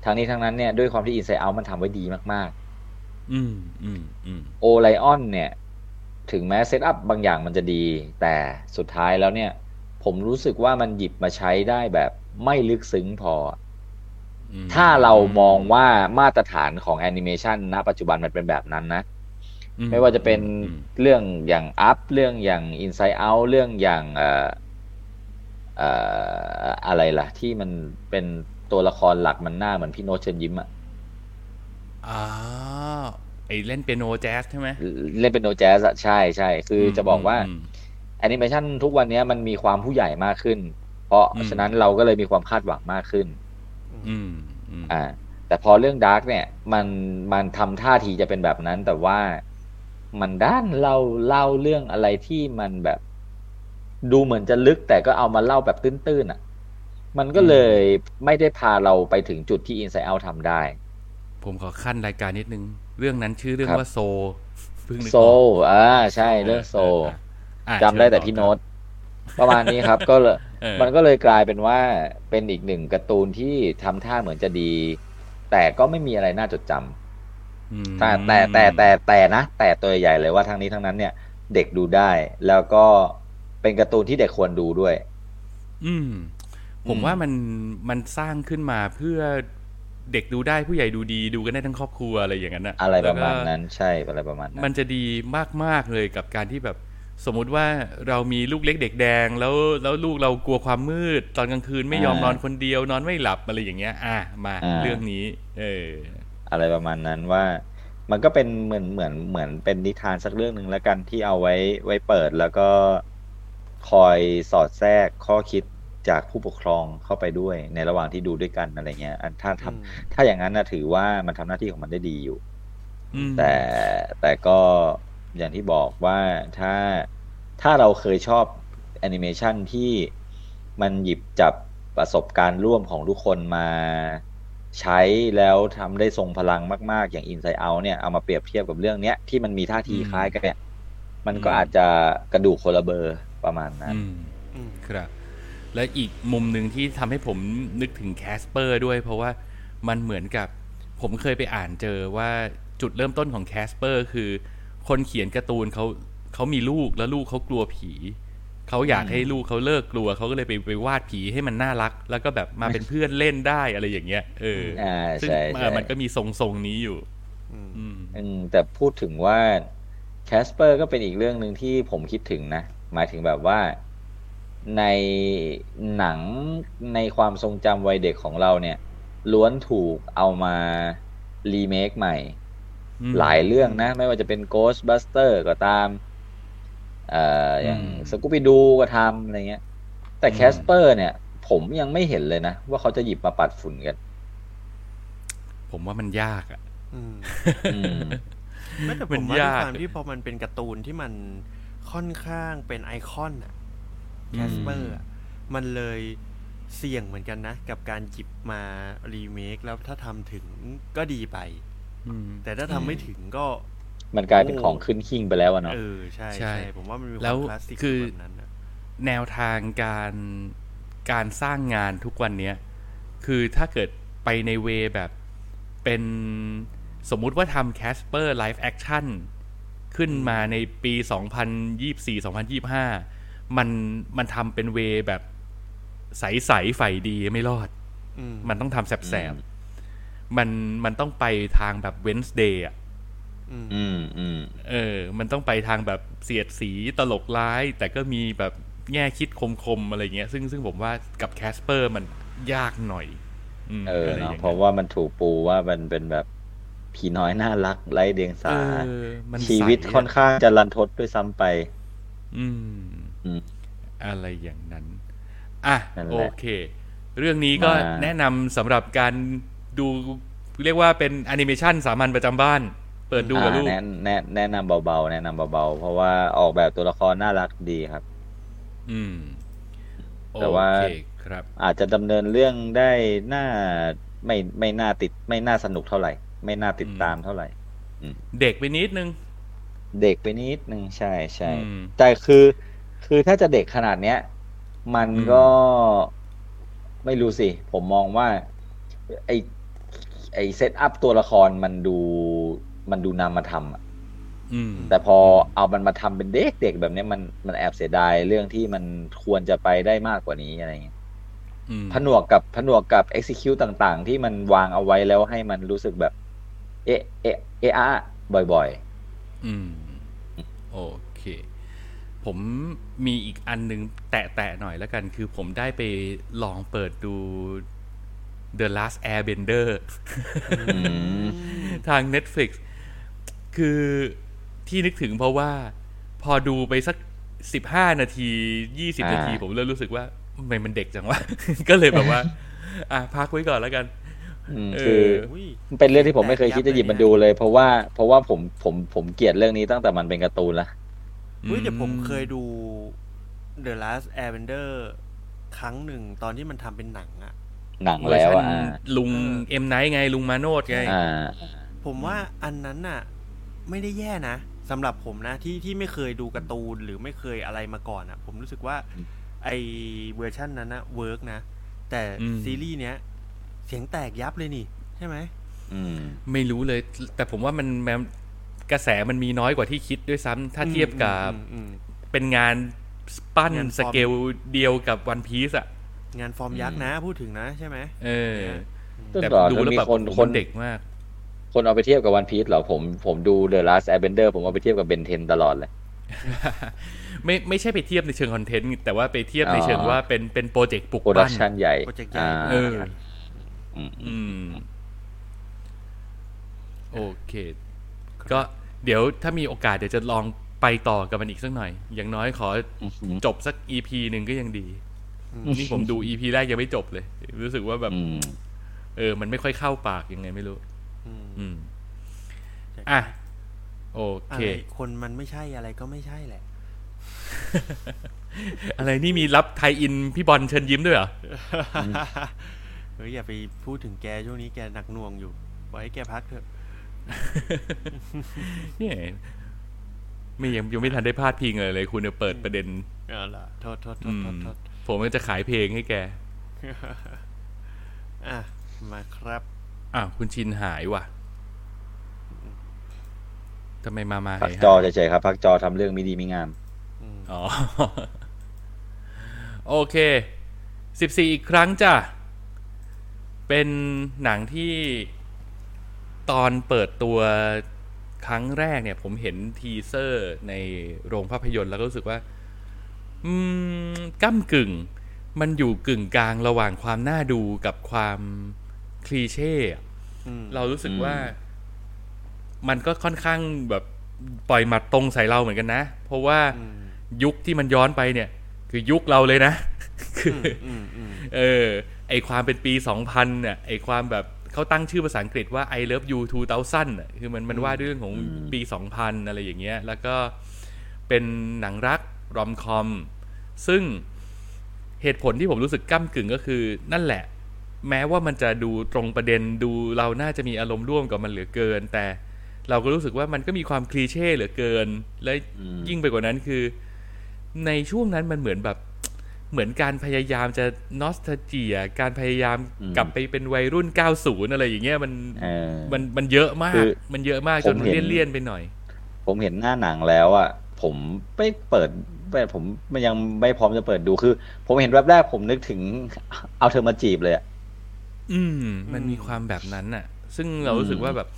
ทั้งนี้ทั้งนั้นเนี่ยด้วยความที่ Inside Out มันทำไว้ดีมากอืมอืมอืมๆ Orion เนี่ย ถึงแม้เซตอัพบางอย่างมันจะดี แต่สุดท้ายแล้วเนี่ย ผมรู้สึกว่ามันหยิบมาใช้ได้แบบไม่ลึกซึ้งพออืม ถ้าเรามองว่ามาตรฐานของแอนิเมชันณปัจจุบันมันเป็นแบบนั้นนะอืไม่ว่าจะเป็นอืมเรื่องอย่าง Up เรื่องอย่าง Inside Out เรื่องอย่างเอ่อเอ่ออะไรล่ะ ที่มันเป็นตัวละครหลักมันหน้าเหมือนพี่โน้ตเชิญยิ้มอะอ่าไอ้เล่นเปียโนแจ๊สใช่ไหมเล่นเปียโนแจ๊สอะใช่ใช่คือจะบอกว่าอืมแอนิเมชันทุกวันนี้มันมีความผู้ใหญ่มากขึ้น เพราะอืมฉะนั้นเราก็เลยมีความคาดหวังมากขึ้น อืมอืมอ่า แต่พอเรื่อง Dark เนี่ย มันมันทำท่าทีจะเป็นแบบนั้น แต่ว่ามันด้านเราเล่าเรื่องอะไรที่มันแบบ ดูเหมือนจะลึก แต่ก็เอามาเล่าแบบตื้นๆอะ มันก็เลยไม่ได้พาเราไปถึงจุดที่ Inside Out ทำได้ ผมขอขั้นรายการนิดนึง เรื่องนั้นชื่อเรื่องครับว่าโซเพิ่งนึกโซออกอ่าใช่เรื่องโซอะจำได้แต่เชิญพี่ต่อโน้ตประมาณนี้ครับ ก็เลยเออ มันก็เลยกลายเป็นว่าเป็นอีกหนึ่งการ์ตูนที่ทำท่าเหมือนจะดี แต่ก็ไม่มีอะไรน่าจดจำอืมแต่แต่แต่แต่แต่นะ แต่ตัวใหญ่เลยว่าทั้งนี้ทั้งนั้นเนี่ย เด็กดูได้ แล้วก็เป็นการ์ตูนที่เด็กควรดูด้วย อืม ผมอืมว่ามันมันสร้างขึ้นมาเพื่อเด็กดูได้ผู้ใหญ่ดูดีดูกันได้ทั้งครอบครัวอะไรอย่างนั้นอะอะไรประมาณแล้วก็นั้น ใช่อะไรประมาณนั้มันนจะดีมากๆเลยกับการที่แบบ สมมุติว่าเรามีลูกเล็กเด็กแดง แล้วแล้วลูกเรากลัวความมืด ตอนกลางคืนไม่ยอมอ่านอนคนเดียวนอนไม่หลับอะไรอย่างเงี้ย อะมาอ่าเรื่องนี้ เออ อะไรประมาณนั้นว่า มันก็เป็นเหมือนเหมือนเหมือนเป็นนิทานสักเรื่องหนึ่งแล้วกันที่เอาไว้ไว้เปิดแล้วก็คอยสอดแทรกข้อคิดจากผู้ปกครองเข้าไปด้วย ในระหว่างที่ดูด้วยกันอะไรเงี้ยอันถ้าทำอืมถ้าอย่างนั้นนะถือว่ามันทำหน้าที่ของมันได้ดีอยู่อืมแต่แต่ก็ อย่างที่บอกว่าถ้าถ้าเราเคยชอบแอนิเมชันที่มันหยิบจับประสบการณ์ร่วมของทุกคนมาใช้แล้วทำได้ทรงพลังมากๆ อย่าง Inside Out เนี่ยเอามาเปรียบเทียบกับเรื่องเนี้ยที่มันมีท่าทีคล้ายกันเนี่ยมันก็อาจจะกระดูกคนละเบอร์ประมาณนั้นอืมอืมครับ และอีกมุมหนึ่งที่ทำให้ผมนึกถึงแคสเปอร์ด้วย เพราะว่ามันเหมือนกับผมเคยไปอ่านเจอว่าจุดเริ่มต้นของแคสเปอร์คือ คนเขียนการ์ตูนเขาเขามีลูกแล้วลูกเขากลัวผีเขาอยากให้ลูกเขาเลิกกลัวเขาก็เลยไปไปวาดผีให้มันน่ารัก แล้วก็แบบมาเป็นเพื่อนเล่นได้อะไรอย่างเงี้ยเออออ่าซึ่งใช่เอใช่อมันก็มีทรงทรงๆนี้อยู่อืมอืมอืมแต่พูดถึงว่าแคสเปอร์ก็เป็นอีกเรื่องหนึ่งที่ผมคิดถึงนะ หมายถึงแบบว่าในหนังในความทรงจำวัยเด็กของเราเนี่ย ล้วนถูกเอามารีเมคใหม่อืม หลายเรื่องนะ ไม่ว่าจะเป็น Ghostbuster ก็ตามเอ่ออย่างอืมสกูปิดูก็ทำอะไรเงี้ย แต่อืมแคสเปอร์เนี่ย ผมยังไม่เห็นเลยนะ ว่าเขาจะหยิบมาปัดฝุ่นกัน ผมว่ามันยากอะอืมอืมไม่แต่ผมัมนว่ามันยากด้วยยากความที่พอมันเป็นการ์ตูนที่มันค่อนข้างเป็นไอคอนอะแคสเปอร์อะมันเลยเสี่ยงเหมือนกันนะ กับการหยิบมารีเมคแล้วถ้าทำถึงก็ดีไปอืม แต่ถ้าทำไม่ถึงก็ มันกลายเป็นของขึ้นหิ้งไปแล้วอะเนาะเออใช่ใช่ใช่ผมว่ามันมีคแล้วาวมคลาสสิกคือแบบนั้นนะแนวทางการการสร้างงานทุกวันเนี้ยคือถ้าเกิดไปในเวแบบเป็นสมมุติว่าทำ Casper Live Action ขึ้นมาในปี 2024-2025 มันมันทำเป็นเวแบบใสๆใฝ่ดีไม่รอดอืมมันต้องทำแสบๆ มันมันต้องไปทางแบบ Wednesday อะอืมอืมอืมเออ มันต้องไปทางแบบเสียดสีตลกร้าย แต่ก็มีแบบแง่คิดคมๆอะไรเงี้ย ซึ่งซึ่งผมว่ากับแคสเปอร์มันยากหน่อยอืมเอออะไรเนาะย่งเพราะว่ามันถูกปูว่ามันเป็นแบบผีน้อยน่ารักไร้เดียงสาเออมันชีวิตใสะค่อนข้างจะรันทดด้วยซ้ำไป อืมอืมอะไรอย่างนั้น อะนั่นแหละโอเค เรื่องนี้ก็มาแนะนำสำหรับการ ดูเรียกว่าเป็นแอนิเมชันสามัญประจำบ้าน เปิดดูกับลูกอ่าแนะแนะแนะนำเบาๆ แนะนำเบาๆ เพราะว่าออกแบบตัวละครน่ารักดีครับ อืม แต่ว่าโอเคครับ อาจจะดำเนินเรื่องได้น่าไม่ไม่น่าติด ไม่น่าสนุกเท่าไหร่ ไม่น่าติดอืมตามเท่าไหร่เด็กไปนิดนึง เด็กไปนิดนึงใช่ใช่อืมแต่คือ คือถ้าจะเด็กขนาดเนี้ย มันอืมก็ไม่รู้สิ ผมมองว่า ไอ้ ไอ้ setup ตัวละครมันดูมันดูนำมาทำอะอืมแต่พอเอามันมาทำเป็นเด็กเด็กแบบเนี้ยมันมันแอบเสียดายเรื่องที่มันควรจะไปได้มากกว่านี้อะไรเงี้ยอืมผนวกกับผนวกกับ execute ต่างๆ ที่มันวางเอาไว้แล้วให้มันรู้สึกแบบ เอะเอะเอะอะบ่อยอืม โอเค ผมมีอีกอันหนึ่งแตะๆหน่อยแล้วกัน คือผมได้ไปลองเปิดดู The Last Airbender ๆอืมทาง Netflix คือที่นึกถึงเพราะว่าพอดูไปสักสิบห้านาทียี่สิบอ่านาที ผมเริ่มรู้สึกว่าทำไมมันเด็กจังวะ ก็เลยแบบว่า อะพักไว้ก่อนแล้วกันอืมเออคืออุ้ยมันเป็นเรื่องที่ผมไม่เคยคิดจะหยิบมาดูเลย เพราะว่าเพราะว่าผมผมผมเกลียดเรื่องนี้ตั้งแต่มันเป็นการ์ตูนละอุ้ยแต่ผมเคยดู The Last Airbender ครั้งหนึ่งตอนที่มันทำเป็นหนังอะ หนังเวอร์แล้วชันอะลุงเออเอ็มไนท์ไงลุงมาโนดไงอ่าผมว่าอันนั้นน่ะ ไม่ได้แย่นะสำหรับผมนะที่ที่ไม่เคยดูการ์ตูนหรือไม่เคยอะไรมาก่อนอะผมรู้สึกว่า ไอเวอร์ชันนั้นนะเวิร์กนะ แต่อืมซีรีส์เนี้ย เสียงแตกยับเลยนี่ ใช่ไหมอืมไม่รู้เลย แต่ผมว่ามันมันกระแสมันมีน้อยกว่าที่คิดด้วยซ้ำถ้าเทียบกับอืมอืมเป็นงานปั้นงานฟสอร์มเกลเดียวกับวันพีซอะ งานฟอร์มยักษ์นะพูดถึงนะใช่ไหมเออต้นแต่ต่อดูแล้วมีแบบคนโอ้โหคนเด็กมาก คนเอาไปเทียบกับวันพีซเหรอผมผมดู The Last Airbender ผมเอาไปเทียบกับเบนเทนตลอดเลยไม่ไม่ใช่ไปเทียบในเชิงคอนเทนต์แต่ว่าไปเทียบในอ๋อเชิงว่าเป็นเป็นโปรเจกต์ปลุกโปรดัปั้กนชันใหญ่โปรเจกต์ใหญ่อ่าเอออืมอืมโอเค ก็เดี๋ยวถ้ามีโอกาสเดี๋ยวจะลองไปต่อกับมันอีกสักหน่อย อย่างน้อยขออืมจบสักอีพีหนึ่งก็ยังดี นี่ผมดูอีพีแรกยังไม่จบเลย รู้สึกว่าแบบอืมเออ มันไม่ค่อยเข้าปากยังไงไม่รู้ อืมอืมอะ โออะเคไรคนมันไม่ใช่อะไรก็ไม่ใช่แหละ อะไรนี่มีรับไทยอินพี่บอลเชิญยิ้มด้วยเหรอเฮ้ยอย่าไปพูดถึงแกช่วงนี้แกหนักหน่วงอยู่ปล่อยให้แกพักเถอะเนี่ยไม่ยังยังไม่ทันได้พลาดพิงเลยเลย คุณเนี่ยเปิดประเด็นเอาล่ะโทษโทษโทอืษมโทษโทษ ผมก็จะขายเพลงให้แก อะ มาครับอ้าวคุณชินหายว่ะทำไมมา มาพักหายจอหายเฉยๆครับ พักจอทำเรื่องไม่ดีไม่งามอืมอ๋อ โอเคสิบสี่อีกครั้งจ้ะ เป็นหนังที่ตอนเปิดตัวครั้งแรกเนี่ย ผมเห็นทีเซอร์ในโรงภาพยนตร์แล้วก็รู้สึกว่าอืม ก้ากึ่ง มันอยู่กึ่งกลางระหว่างความน่าดูกับความคลีเช่อะอืมเรารู้สึกอืมว่า มันก็ค่อนข้างแบบปล่อยหมัดตรงใส่เราเหมือนกันนะ เพราะว่าอืมยุคที่มันย้อนไปเนี่ย คือยุคเราเลยนะคืออืมอืมเออ ไอความเป็นปี2000เนี่ยไอความแบบเขาตั้งชื่อภาษาอังกฤษว่า I love you 2000น่ะคือมันมันว่าด้วยเรื่องของอืมปี 2000 อะไรอย่างเงี้ย แล้วก็เป็นหนังรักรอมคอม ซึ่งเหตุผลที่ผมรู้สึกก้ากึ่งก็คือ นั่นแหละ แม้ว่ามันจะดูตรงประเด็นดูเราน่าจะมีอารมณ์ร่วมกับมันเหลือเกิน แต่เราก็รู้สึกว่ามันก็มีความคลีเช่เหลือเกิน และอืมยิ่งไปกว่านั้นคือ ในช่วงนั้นมันเหมือนแบบเหมือนการพยายามจะนอสตาเจีย การพยายามอืมกลับไปเป็นวัยรุ่น 90 อะไรอย่างเงี้ยมันเออมันมันเยอะมากคือมันเยอะมากผจมนเห็นเลี่ยนๆไปหน่อย ผมเห็นหน้าหนังแล้วอะผมไม่เปิด ไม่ผมมันยังไม่พร้อมจะเปิดดูคือ ผมเห็นแวบแรกผมนึกถึงเอาเธอมาจีบเลยอะอืม มันมีความแบบนั้นน่ะ ซึ่งเรารู้สึกว่าแบบ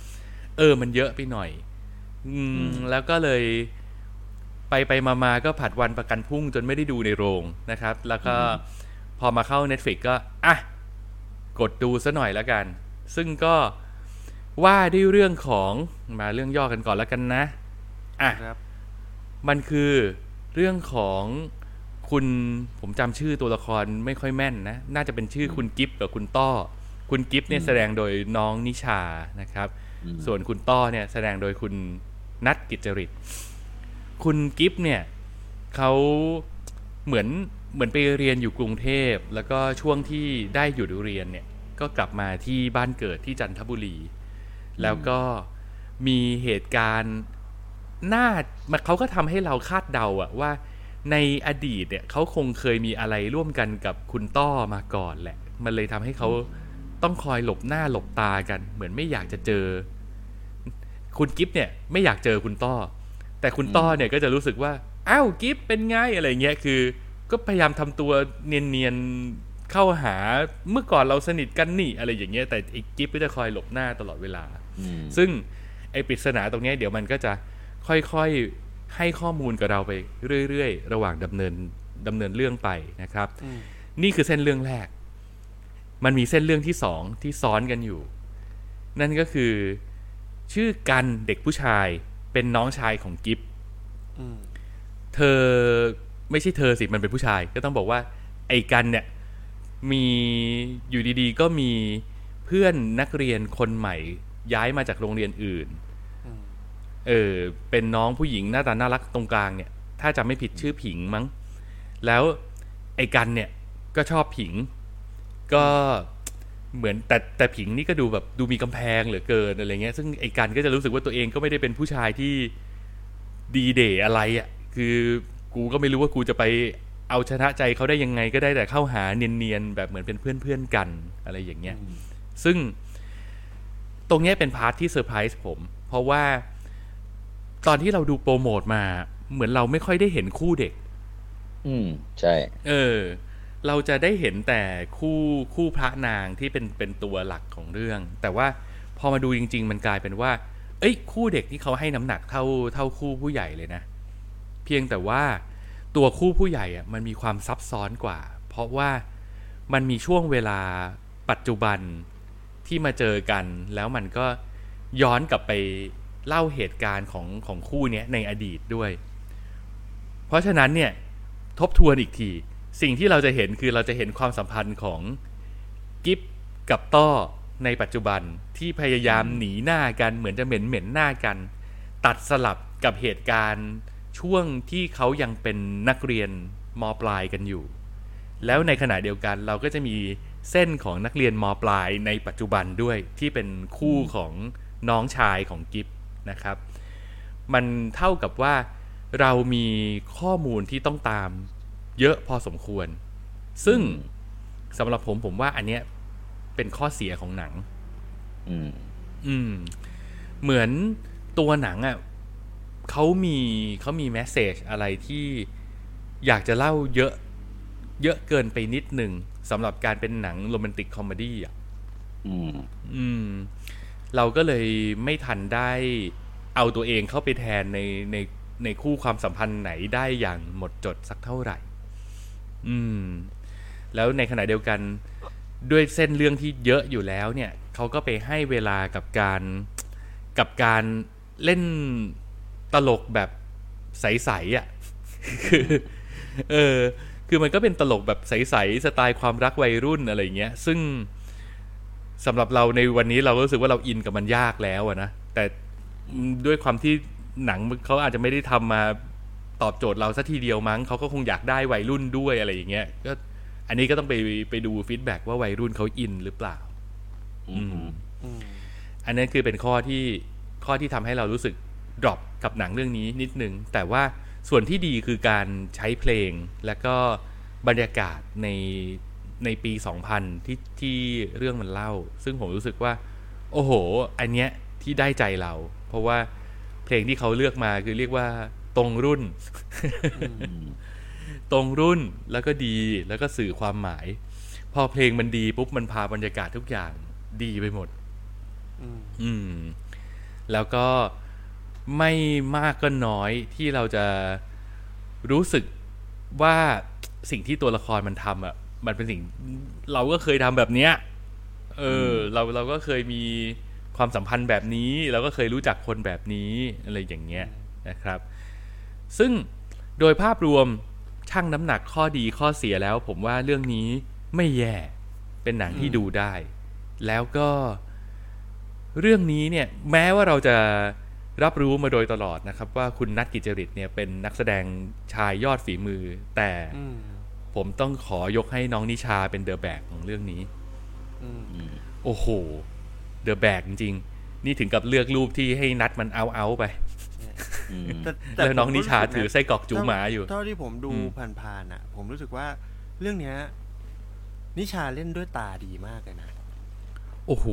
เออ มันเยอะไปหน่อย อืมอืมแล้วก็เลย ไปไปมามาก็ผัดวันประกันพรุ่งจนไม่ได้ดูในโรงนะครับ แล้วก็พอมาเข้า Netflix ก็อะกดดูซะหน่อยแล้วกัน ซึ่งก็ว่าด้วยเรื่องของมาเรื่องย่อกันก่อนแล้วกันนะ อะครับมันคือ เรื่องของคุณผมจำชื่อตัวละครไม่ค่อยแม่นนะ น่าจะเป็นชื่อคุณกิฟกับคุณต้อ คุณกิฟเนี่ยแสดงโดยน้องนิชานะครับอืมส่วนคุณต้อเนี่ยแสดงโดยคุณนัทกิจจริต คุณกิฟเนี่ยเขาเหมือนเหมือนไปเรียนอยู่กรุงเทพ แล้วก็ช่วงที่ได้หยุดเรียนเนี่ยก็กลับมาที่บ้านเกิดที่จันทบุรี แล้วก็มีเหตุการณ์ น่ามันเขาก็ทำให้เราคาดเดาอะว่า ในอดีตเนี่ยเขาคงเคยมีอะไรร่วมกันกับคุณต้อมาก่อนแหละ มันเลยทำให้เขาต้องคอยหลบหน้าหลบตากัน เหมือนไม่อยากจะเจอ คุณกิฟเนี่ย ไม่อยากเจอคุณต้อ แต่คุณต้อเนี่ยก็จะรู้สึกว่าอ้าวกิฟเป็นไงอะไรเงี้ยคือ ก็พยายามทำตัวเนียนๆเข้าหาเมื่อก่อนเราสนิทกันนี่อะไรอย่างเงี้ยแต่ไอ้กิฟก็จะคอยหลบหน้าตลอดเวลาอืมซึ่งไอ้ปริศนาตรงเนี้ยเดี๋ยวมันก็จะ ค่อยๆให้ข้อมูลกับเราไปเรื่อยๆ ระหว่างดำเนินดำเนินเรื่องไปนะครับอืมนี่คือเส้นเรื่องแรก มันมีเส้นเรื่องที่สองที่ซ้อนกันอยู่ นั่นก็คือชื่อกันเด็กผู้ชายเป็นน้องชายของกิฟอืมเธอไม่ใช่เธอสิมันเป็นผู้ชาย ก็ต้องบอกว่า ไอ้กันเนี่ยมีอยู่ดีๆ ก็มีเพื่อนนักเรียนคนใหม่ ย้ายมาจากโรงเรียนอื่นอืม เออเป็นน้องผู้หญิงหน้าตาน่ารักตรงกลางเนี่ย ถ้าจำไม่ผิดชื่อผิงมั้ง แล้วไอ้กันเนี่ยก็ชอบผิง ก็เหมือนแต่แต่ผิงนี่ก็ดูแบบดูมีกำแพงเหลือเกินอะไรเงี้ย ซึ่งไอ้กันก็จะรู้สึกว่าตัวเองก็ไม่ได้เป็นผู้ชายที่ดีเดย์อะไรอะ่ะ คือกูก็ไม่รู้ว่ากูจะไปเอาชนะใจเขาได้ยังไงก็ได้แต่เข้าหาเนียนๆแบบเหมือนเป็นเพื่อนๆกันอะไรอย่างเงี้ย ซึ่งตรงเนี้ยเป็น part ที่เซอร์ไพรส์ผม เพราะว่า ตอนที่เราดูโปรโมทมา เหมือนเราไม่ค่อยได้เห็นคู่เด็ก อืมใช่ เออ เราจะได้เห็นแต่คู่คู่พระนางที่เป็นเป็นตัวหลักของเรื่อง แต่ว่าพอมาดูจริง ๆ มันกลายเป็นว่า เอ้ย คู่เด็กที่เขาให้น้ำหนักเท่าเท่าคู่ผู้ใหญ่เลยนะ เพียงแต่ว่าตัวคู่ผู้ใหญ่อะมันมีความซับซ้อนกว่า เพราะว่ามันมีช่วงเวลาปัจจุบันที่มาเจอกัน แล้วมันก็ย้อนกลับไป เล่าเหตุการณ์ของของคู่นี้ในอดีตด้วย เพราะฉะนั้นเนี่ยทบทวนอีกที สิ่งที่เราจะเห็นคือเราจะเห็นความสัมพันธ์ของกิฟกับต้อในปัจจุบันที่พยายามหนีหน้ากันเหมือนจะเหม็นเหม็นหน้ากัน ตัดสลับกับเหตุการณ์ช่วงที่เขายังเป็นนักเรียนมปลายกันอยู่ แล้วในขณะเดียวกันเราก็จะมีเส้นของนักเรียนมปลายในปัจจุบันด้วยที่เป็นคู่ของน้องชายของกิฟ นะครับ มันเท่ากับว่าเรามีข้อมูลที่ต้องตามเยอะพอสมควร ซึ่งสำหรับผมผมว่าอันเนี้ยเป็นข้อเสียของหนัง อืม อืม เหมือนตัวหนังอะ่ะเขามีเขามี message อะไรที่อยากจะเล่าเยอะ เยอะเกินไปนิดหนึ่งสำหรับการเป็นหนัง romantic comedy อะ อืม อืม เราก็เลยไม่ทันได้เอาตัวเองเข้าไปแทนในในในคู่ความสัมพันธ์ไหนได้อย่างหมดจดสักเท่าไหร่ อืม แล้วในขณะเดียวกันด้วยเส้นเรื่องที่เยอะอยู่แล้วเนี่ยเขาก็ไปให้เวลากับการกับการเล่นตลกแบบใสๆอะคือเออ คือมันก็เป็นตลกแบบใสๆสไตล์ความรักวัยรุ่นอะไรเงี้ย ซึ่ง สำหรับเราในวันนี้เราก็รู้สึกว่าเราอินกับมันยากแล้วอะนะแต่ด้วยความที่หนังเขาอาจจะไม่ได้ทำมาตอบโจทย์เราสักทีเดียวมั้งเขาก็คงอยากได้วัยรุ่นด้วยอะไรอย่างเงี้ยก็อันนี้ก็ต้องไปไปดู feedback ว่าวัยรุ่นเขาอินหรือเปล่าอืมอืมอันนั้นคือเป็นข้อที่ข้อที่ทำให้เรารู้สึก drop กับหนังเรื่องนี้นิดนึง แต่ว่าส่วนที่ดีคือการใช้เพลงและก็บรรยากาศใน ในปี 2000 ที่ที่เรื่องมันเล่า ซึ่งผมรู้สึกว่า โอ้โห อันเนี้ยที่ได้ใจเรา เพราะว่าเพลงที่เขาเลือกมาคือเรียกว่าตรงรุ่น ตรงรุ่นแล้วก็ดีแล้วก็สื่อความหมาย พอเพลงมันดีปุ๊บมันพาบรรยากาศทุกอย่างดีไปหมด อืมอืมแล้วก็ไม่มากก็น้อยที่เราจะรู้สึกว่าสิ่งที่ตัวละครมันทำอะ มันเป็นสิ่งเราก็เคยทำแบบเนี้ย เออ เราเราก็เคยมีความสัมพันธ์แบบนี้ เราก็เคยรู้จักคนแบบนี้อะไรอย่างเงี้ยนะครับ ซึ่งโดยภาพรวมชั่งน้ำหนักข้อดีข้อเสียแล้ว ผมว่าเรื่องนี้ไม่แย่เป็นหนังที่ดูได้ แล้วก็เรื่องนี้เนี่ยแม้ว่าเราจะรับรู้มาโดยตลอดนะครับ ว่าคุณนัทกิจจริตเนี่ยเป็นนักแสดงชายยอดฝีมือ แต่อืม ผมต้องขอยกให้น้องนิชาเป็นเดอะแบกของเรื่องนี้อืมโอ้โห เดอะแบกจริงๆนี่ถึงกับเลือกรูปที่ให้นัดมันเอาเอาไปอืมแต่แล้วน้องผมนิชารู้สึกะถือไส้กรอกจูหมาอยู่ เท่าที่ผมดูอืมผ่านๆอะ ผมรู้สึกว่าเรื่องเนี้ย นิชาเล่นด้วยตาดีมากเลยนะ โอ้โห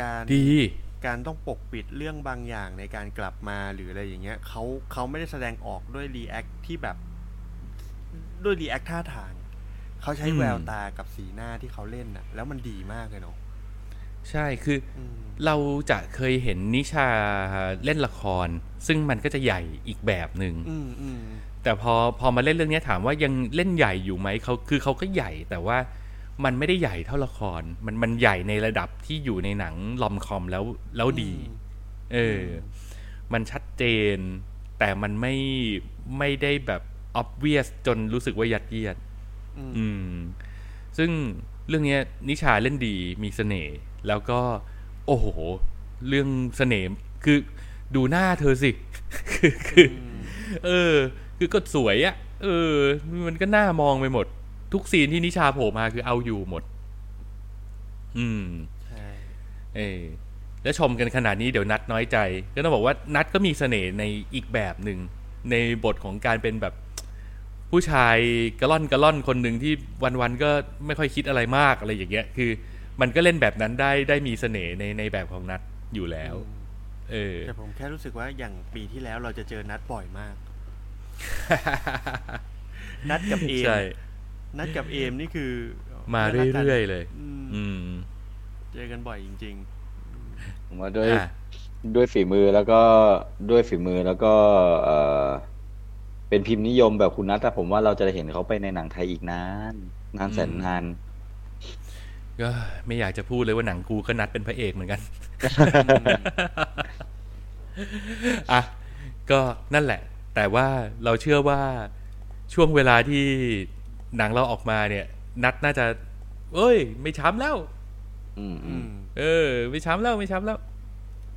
การดี การต้องปกปิดเรื่องบางอย่างในการกลับมาหรืออะไรอย่างเงี้ยเขาเขาไม่ได้แสดงออกด้วย react ที่แบบ ด้วย react ท่าทาง เขาใช้อืมแววตากับสีหน้าที่เขาเล่นน่ะ แล้วมันดีมากเลยเนาะใช่คืออืมเราจะเคยเห็นนิชาเล่นละคร ซึ่งมันก็จะใหญ่อีกแบบหนึ่งอืมอืมแต่พอพอมาเล่นเรื่องนี้ถามว่ายังเล่นใหญ่อยู่ไหมเขาคือเขาก็ใหญ่แต่ว่ามันไม่ได้ใหญ่เท่าละคร มันมันใหญ่ในระดับที่อยู่ในหนังลอมคอมแล้วแล้วดี เออ มันชัดเจน แต่มันไม่ไม่ได้แบบ obvious จนรู้สึกว่ายัดเยียด อืมอืมซึ่งเรื่องเนี้ยนิชาเล่นดีมีเสน่ห์แล้วก็ โอ้โห เรื่องเสน่ห์คือดูหน้าเธอสิ คือคือเออ คือก็สวยอะ่ะ เออ มันก็น่ามองไปหมด ทุกซีนที่นิชาโผล่มาคือเอาอยู่หมด อืมใช่เออแล้วชมกันขนาดนี้เดี๋ยวนัดน้อยใจ ก็ต้องบอกว่านัดก็มีเสน่ห์ในอีกแบบหนึ่งในบทของการเป็นแบบ ผผู้ชายกระล่อนกระล่อนคนหนึ่งที่วันๆก็ไม่ค่อยคิดอะไรมากอะไรอย่างเงี้ย คือ มันก็เล่นแบบนั้นได้ได้มีเสน่ห์ในในแบบของนัดอยู่แล้ว เออ แต่ผมแค่รู้สึกว่าอย่างปีที่แล้วเราจะเจอนัดบ่อยมาก นัดกับเอมใช่นัดกับเอมนี่คือ มาน่กกันเรื่อยๆเลยอืมอืม เจอกันบ่อยจริงผมว่าด้วยอะด้วยฝีมือแล้วก็ด้วยฝีมือแล้วก็ เออ เป็นพิมพ์นิยมแบบคุณนัทแต่ผมว่าเราจะได้เห็นเขาไปในหนังไทยอีกนานนานแสนนานก็ไม่อยากจะพูดเลยว่าหนังกูก็นัดเป็นพระเอกเหมือนกันอะก็นั่นแหละ แต่ว่าเราเชื่อว่าช่วงเวลาที่หนังเราออกมาเนี่ย นัดน่าจะ เอ้ย ไม่ช้ำแล้วอืมๆอือืมมเออ ไม่ช้ำแล้วไม่ช้ำแล้ว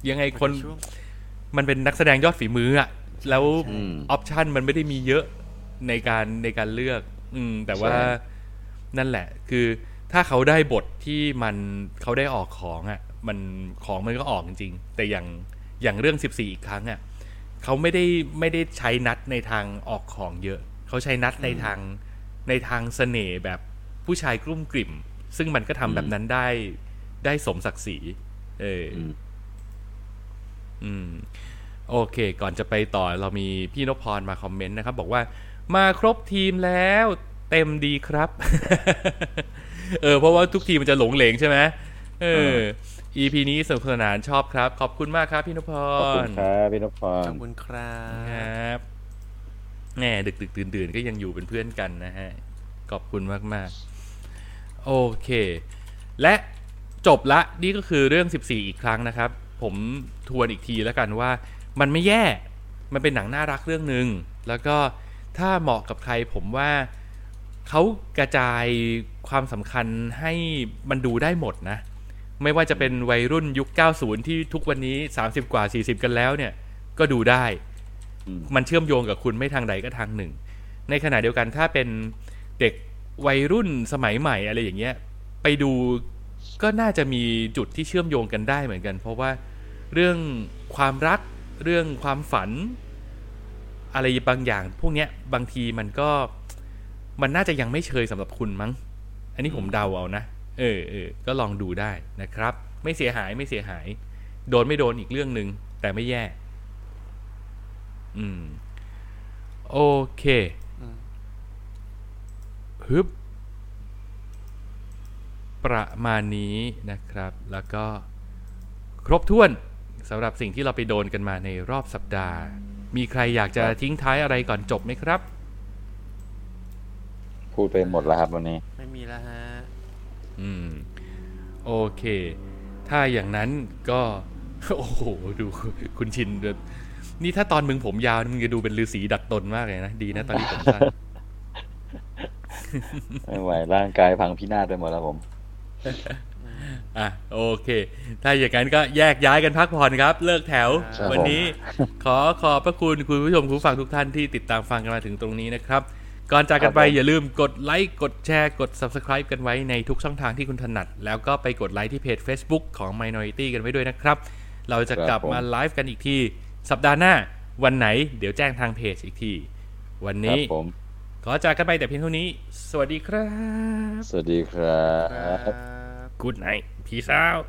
ยังไงคนช่วงมันเป็นนักแสดงยอดฝีมืออะ แล้วอืมออปชันมันไม่ได้มีเยอะในการในการเลือก อืม แต่ว่าใช่นั่นแหละ คือถ้าเขาได้บทที่มันเขาได้ออกของอะ่ะ มันของมันก็ออกจริงๆแต่อย่างอย่างเรื่องสิบสี่อีกครั้งอะ่ะเขาไม่ได้ไม่ได้ใช้นัดในทางออกของเยอะ เขาใช้นัดในทางในทางเสน่ห์แบบผู้ชายกลุ้มกลิ่ม ซึ่งมันก็ทำแบบนั้นได้ได้สมศักดิ์ศรี เออออืมอืม โอเค ก่อนจะไปต่อเรามีพี่นพพรมาคอมเมนต์นะครับ บอกว่ามาครบทีมแล้วเต็มดีครับ เออ เพราะว่าทุกทีมมันจะหลงเหลงใช่ไหมเออ EP นี้สนุกสนานชอบครับ ขอบคุณมากครับพี่นพพขอบคุรณครับพี่นพพขรอบคุณครัคบรับแน่ดึกดึกดื่นดื่นๆก็ยังอยู่เป็นเพื่อนกันนะฮะ ขอบคุณมากๆโอเค และจบละนี่ก็คือเรื่อง 14 อีกครั้งนะครับ ผมทวนอีกทีแล้วกันว่า มันไม่แย่ มันเป็นหนังน่ารักเรื่องหนึ่ง แล้วก็ถ้าเหมาะกับใครผมว่าเขากระจายความสำคัญให้มันดูได้หมดนะ ไม่ว่าจะเป็นวัยรุ่นยุค 90 ที่ทุกวันนี้ 30 กว่า 40 กันแล้วเนี่ย ก็ดูได้อืมมันเชื่อมโยงกับคุณไม่ทางใดก็ทางหนึ่ง ในขณะเดียวกันถ้าเป็นเด็กวัยรุ่นสมัยใหม่อะไรอย่างเงี้ย ไปดูก็น่าจะมีจุดที่เชื่อมโยงกันได้เหมือนกัน เพราะว่าเรื่องความรัก เรื่องความฝัน อะไรบางอย่าง พวกเนี้ยบางทีมันก็มันน่าจะยังไม่เชยสำหรับคุณมั้ง อันนี้ผมเดาเอานะ เออเออก็ลองดูได้นะครับ ไม่เสียหายไม่เสียหาย โดนไม่โดนอีกเรื่องหนึ่งแต่ไม่แย่ อืม โอเคฮึบประมาณนี้นะครับ แล้วก็ครบถ้วน สำหรับสิ่งที่เราไปโดนกันมาในรอบสัปดาห์ มีใครอยากจะทิ้งท้ายอะไรก่อนจบไหมครับ พูดไปหมดแล้วครับวันนี้ ไม่มีแล้วฮะ อืม โอเค ถ้าอย่างนั้นก็ โอ้โห ดูคุณชินแบบนี่ถ้าตอนมึงผมยาวนี่มึงจะดูเป็นฤาษีดัดตนมากเลยนะ ดีนะตอนนี้ผมสั้นไม่ไหวร่างกายพังพินาศไปหมดแล้วผม อะโอเค ถ้าอย่างนั้นก็แยกย้ายกันพักผ่อนครับ เลิกแถวครับวันนี้ขอขอบพระคุณคุณผู้ชมคุณผู้ฟังทุกท่านที่ติดตามฟังกันมาถึงตรงนี้นะครับ ก่อนจากกันไปครับผมอย่าลืมกดไลค์กดแชร์กด Subscribe กันไว้ในทุกช่องทางที่คุณถนัด แล้วก็ไปกดไลค์ที่เพจ Facebook ของ Minority กันไว้ด้วยนะครับ เราจะกลับมาไลฟ์กันอีกที สัปดาห์หน้าวันไหน เดี๋ยวแจ้งทางเพจอีกที วันครันี้บผมขอจากกันไปแต่เพียงเท่านี้ สวัสดีครับ สวัสดีครับครับ Good night. Peace out.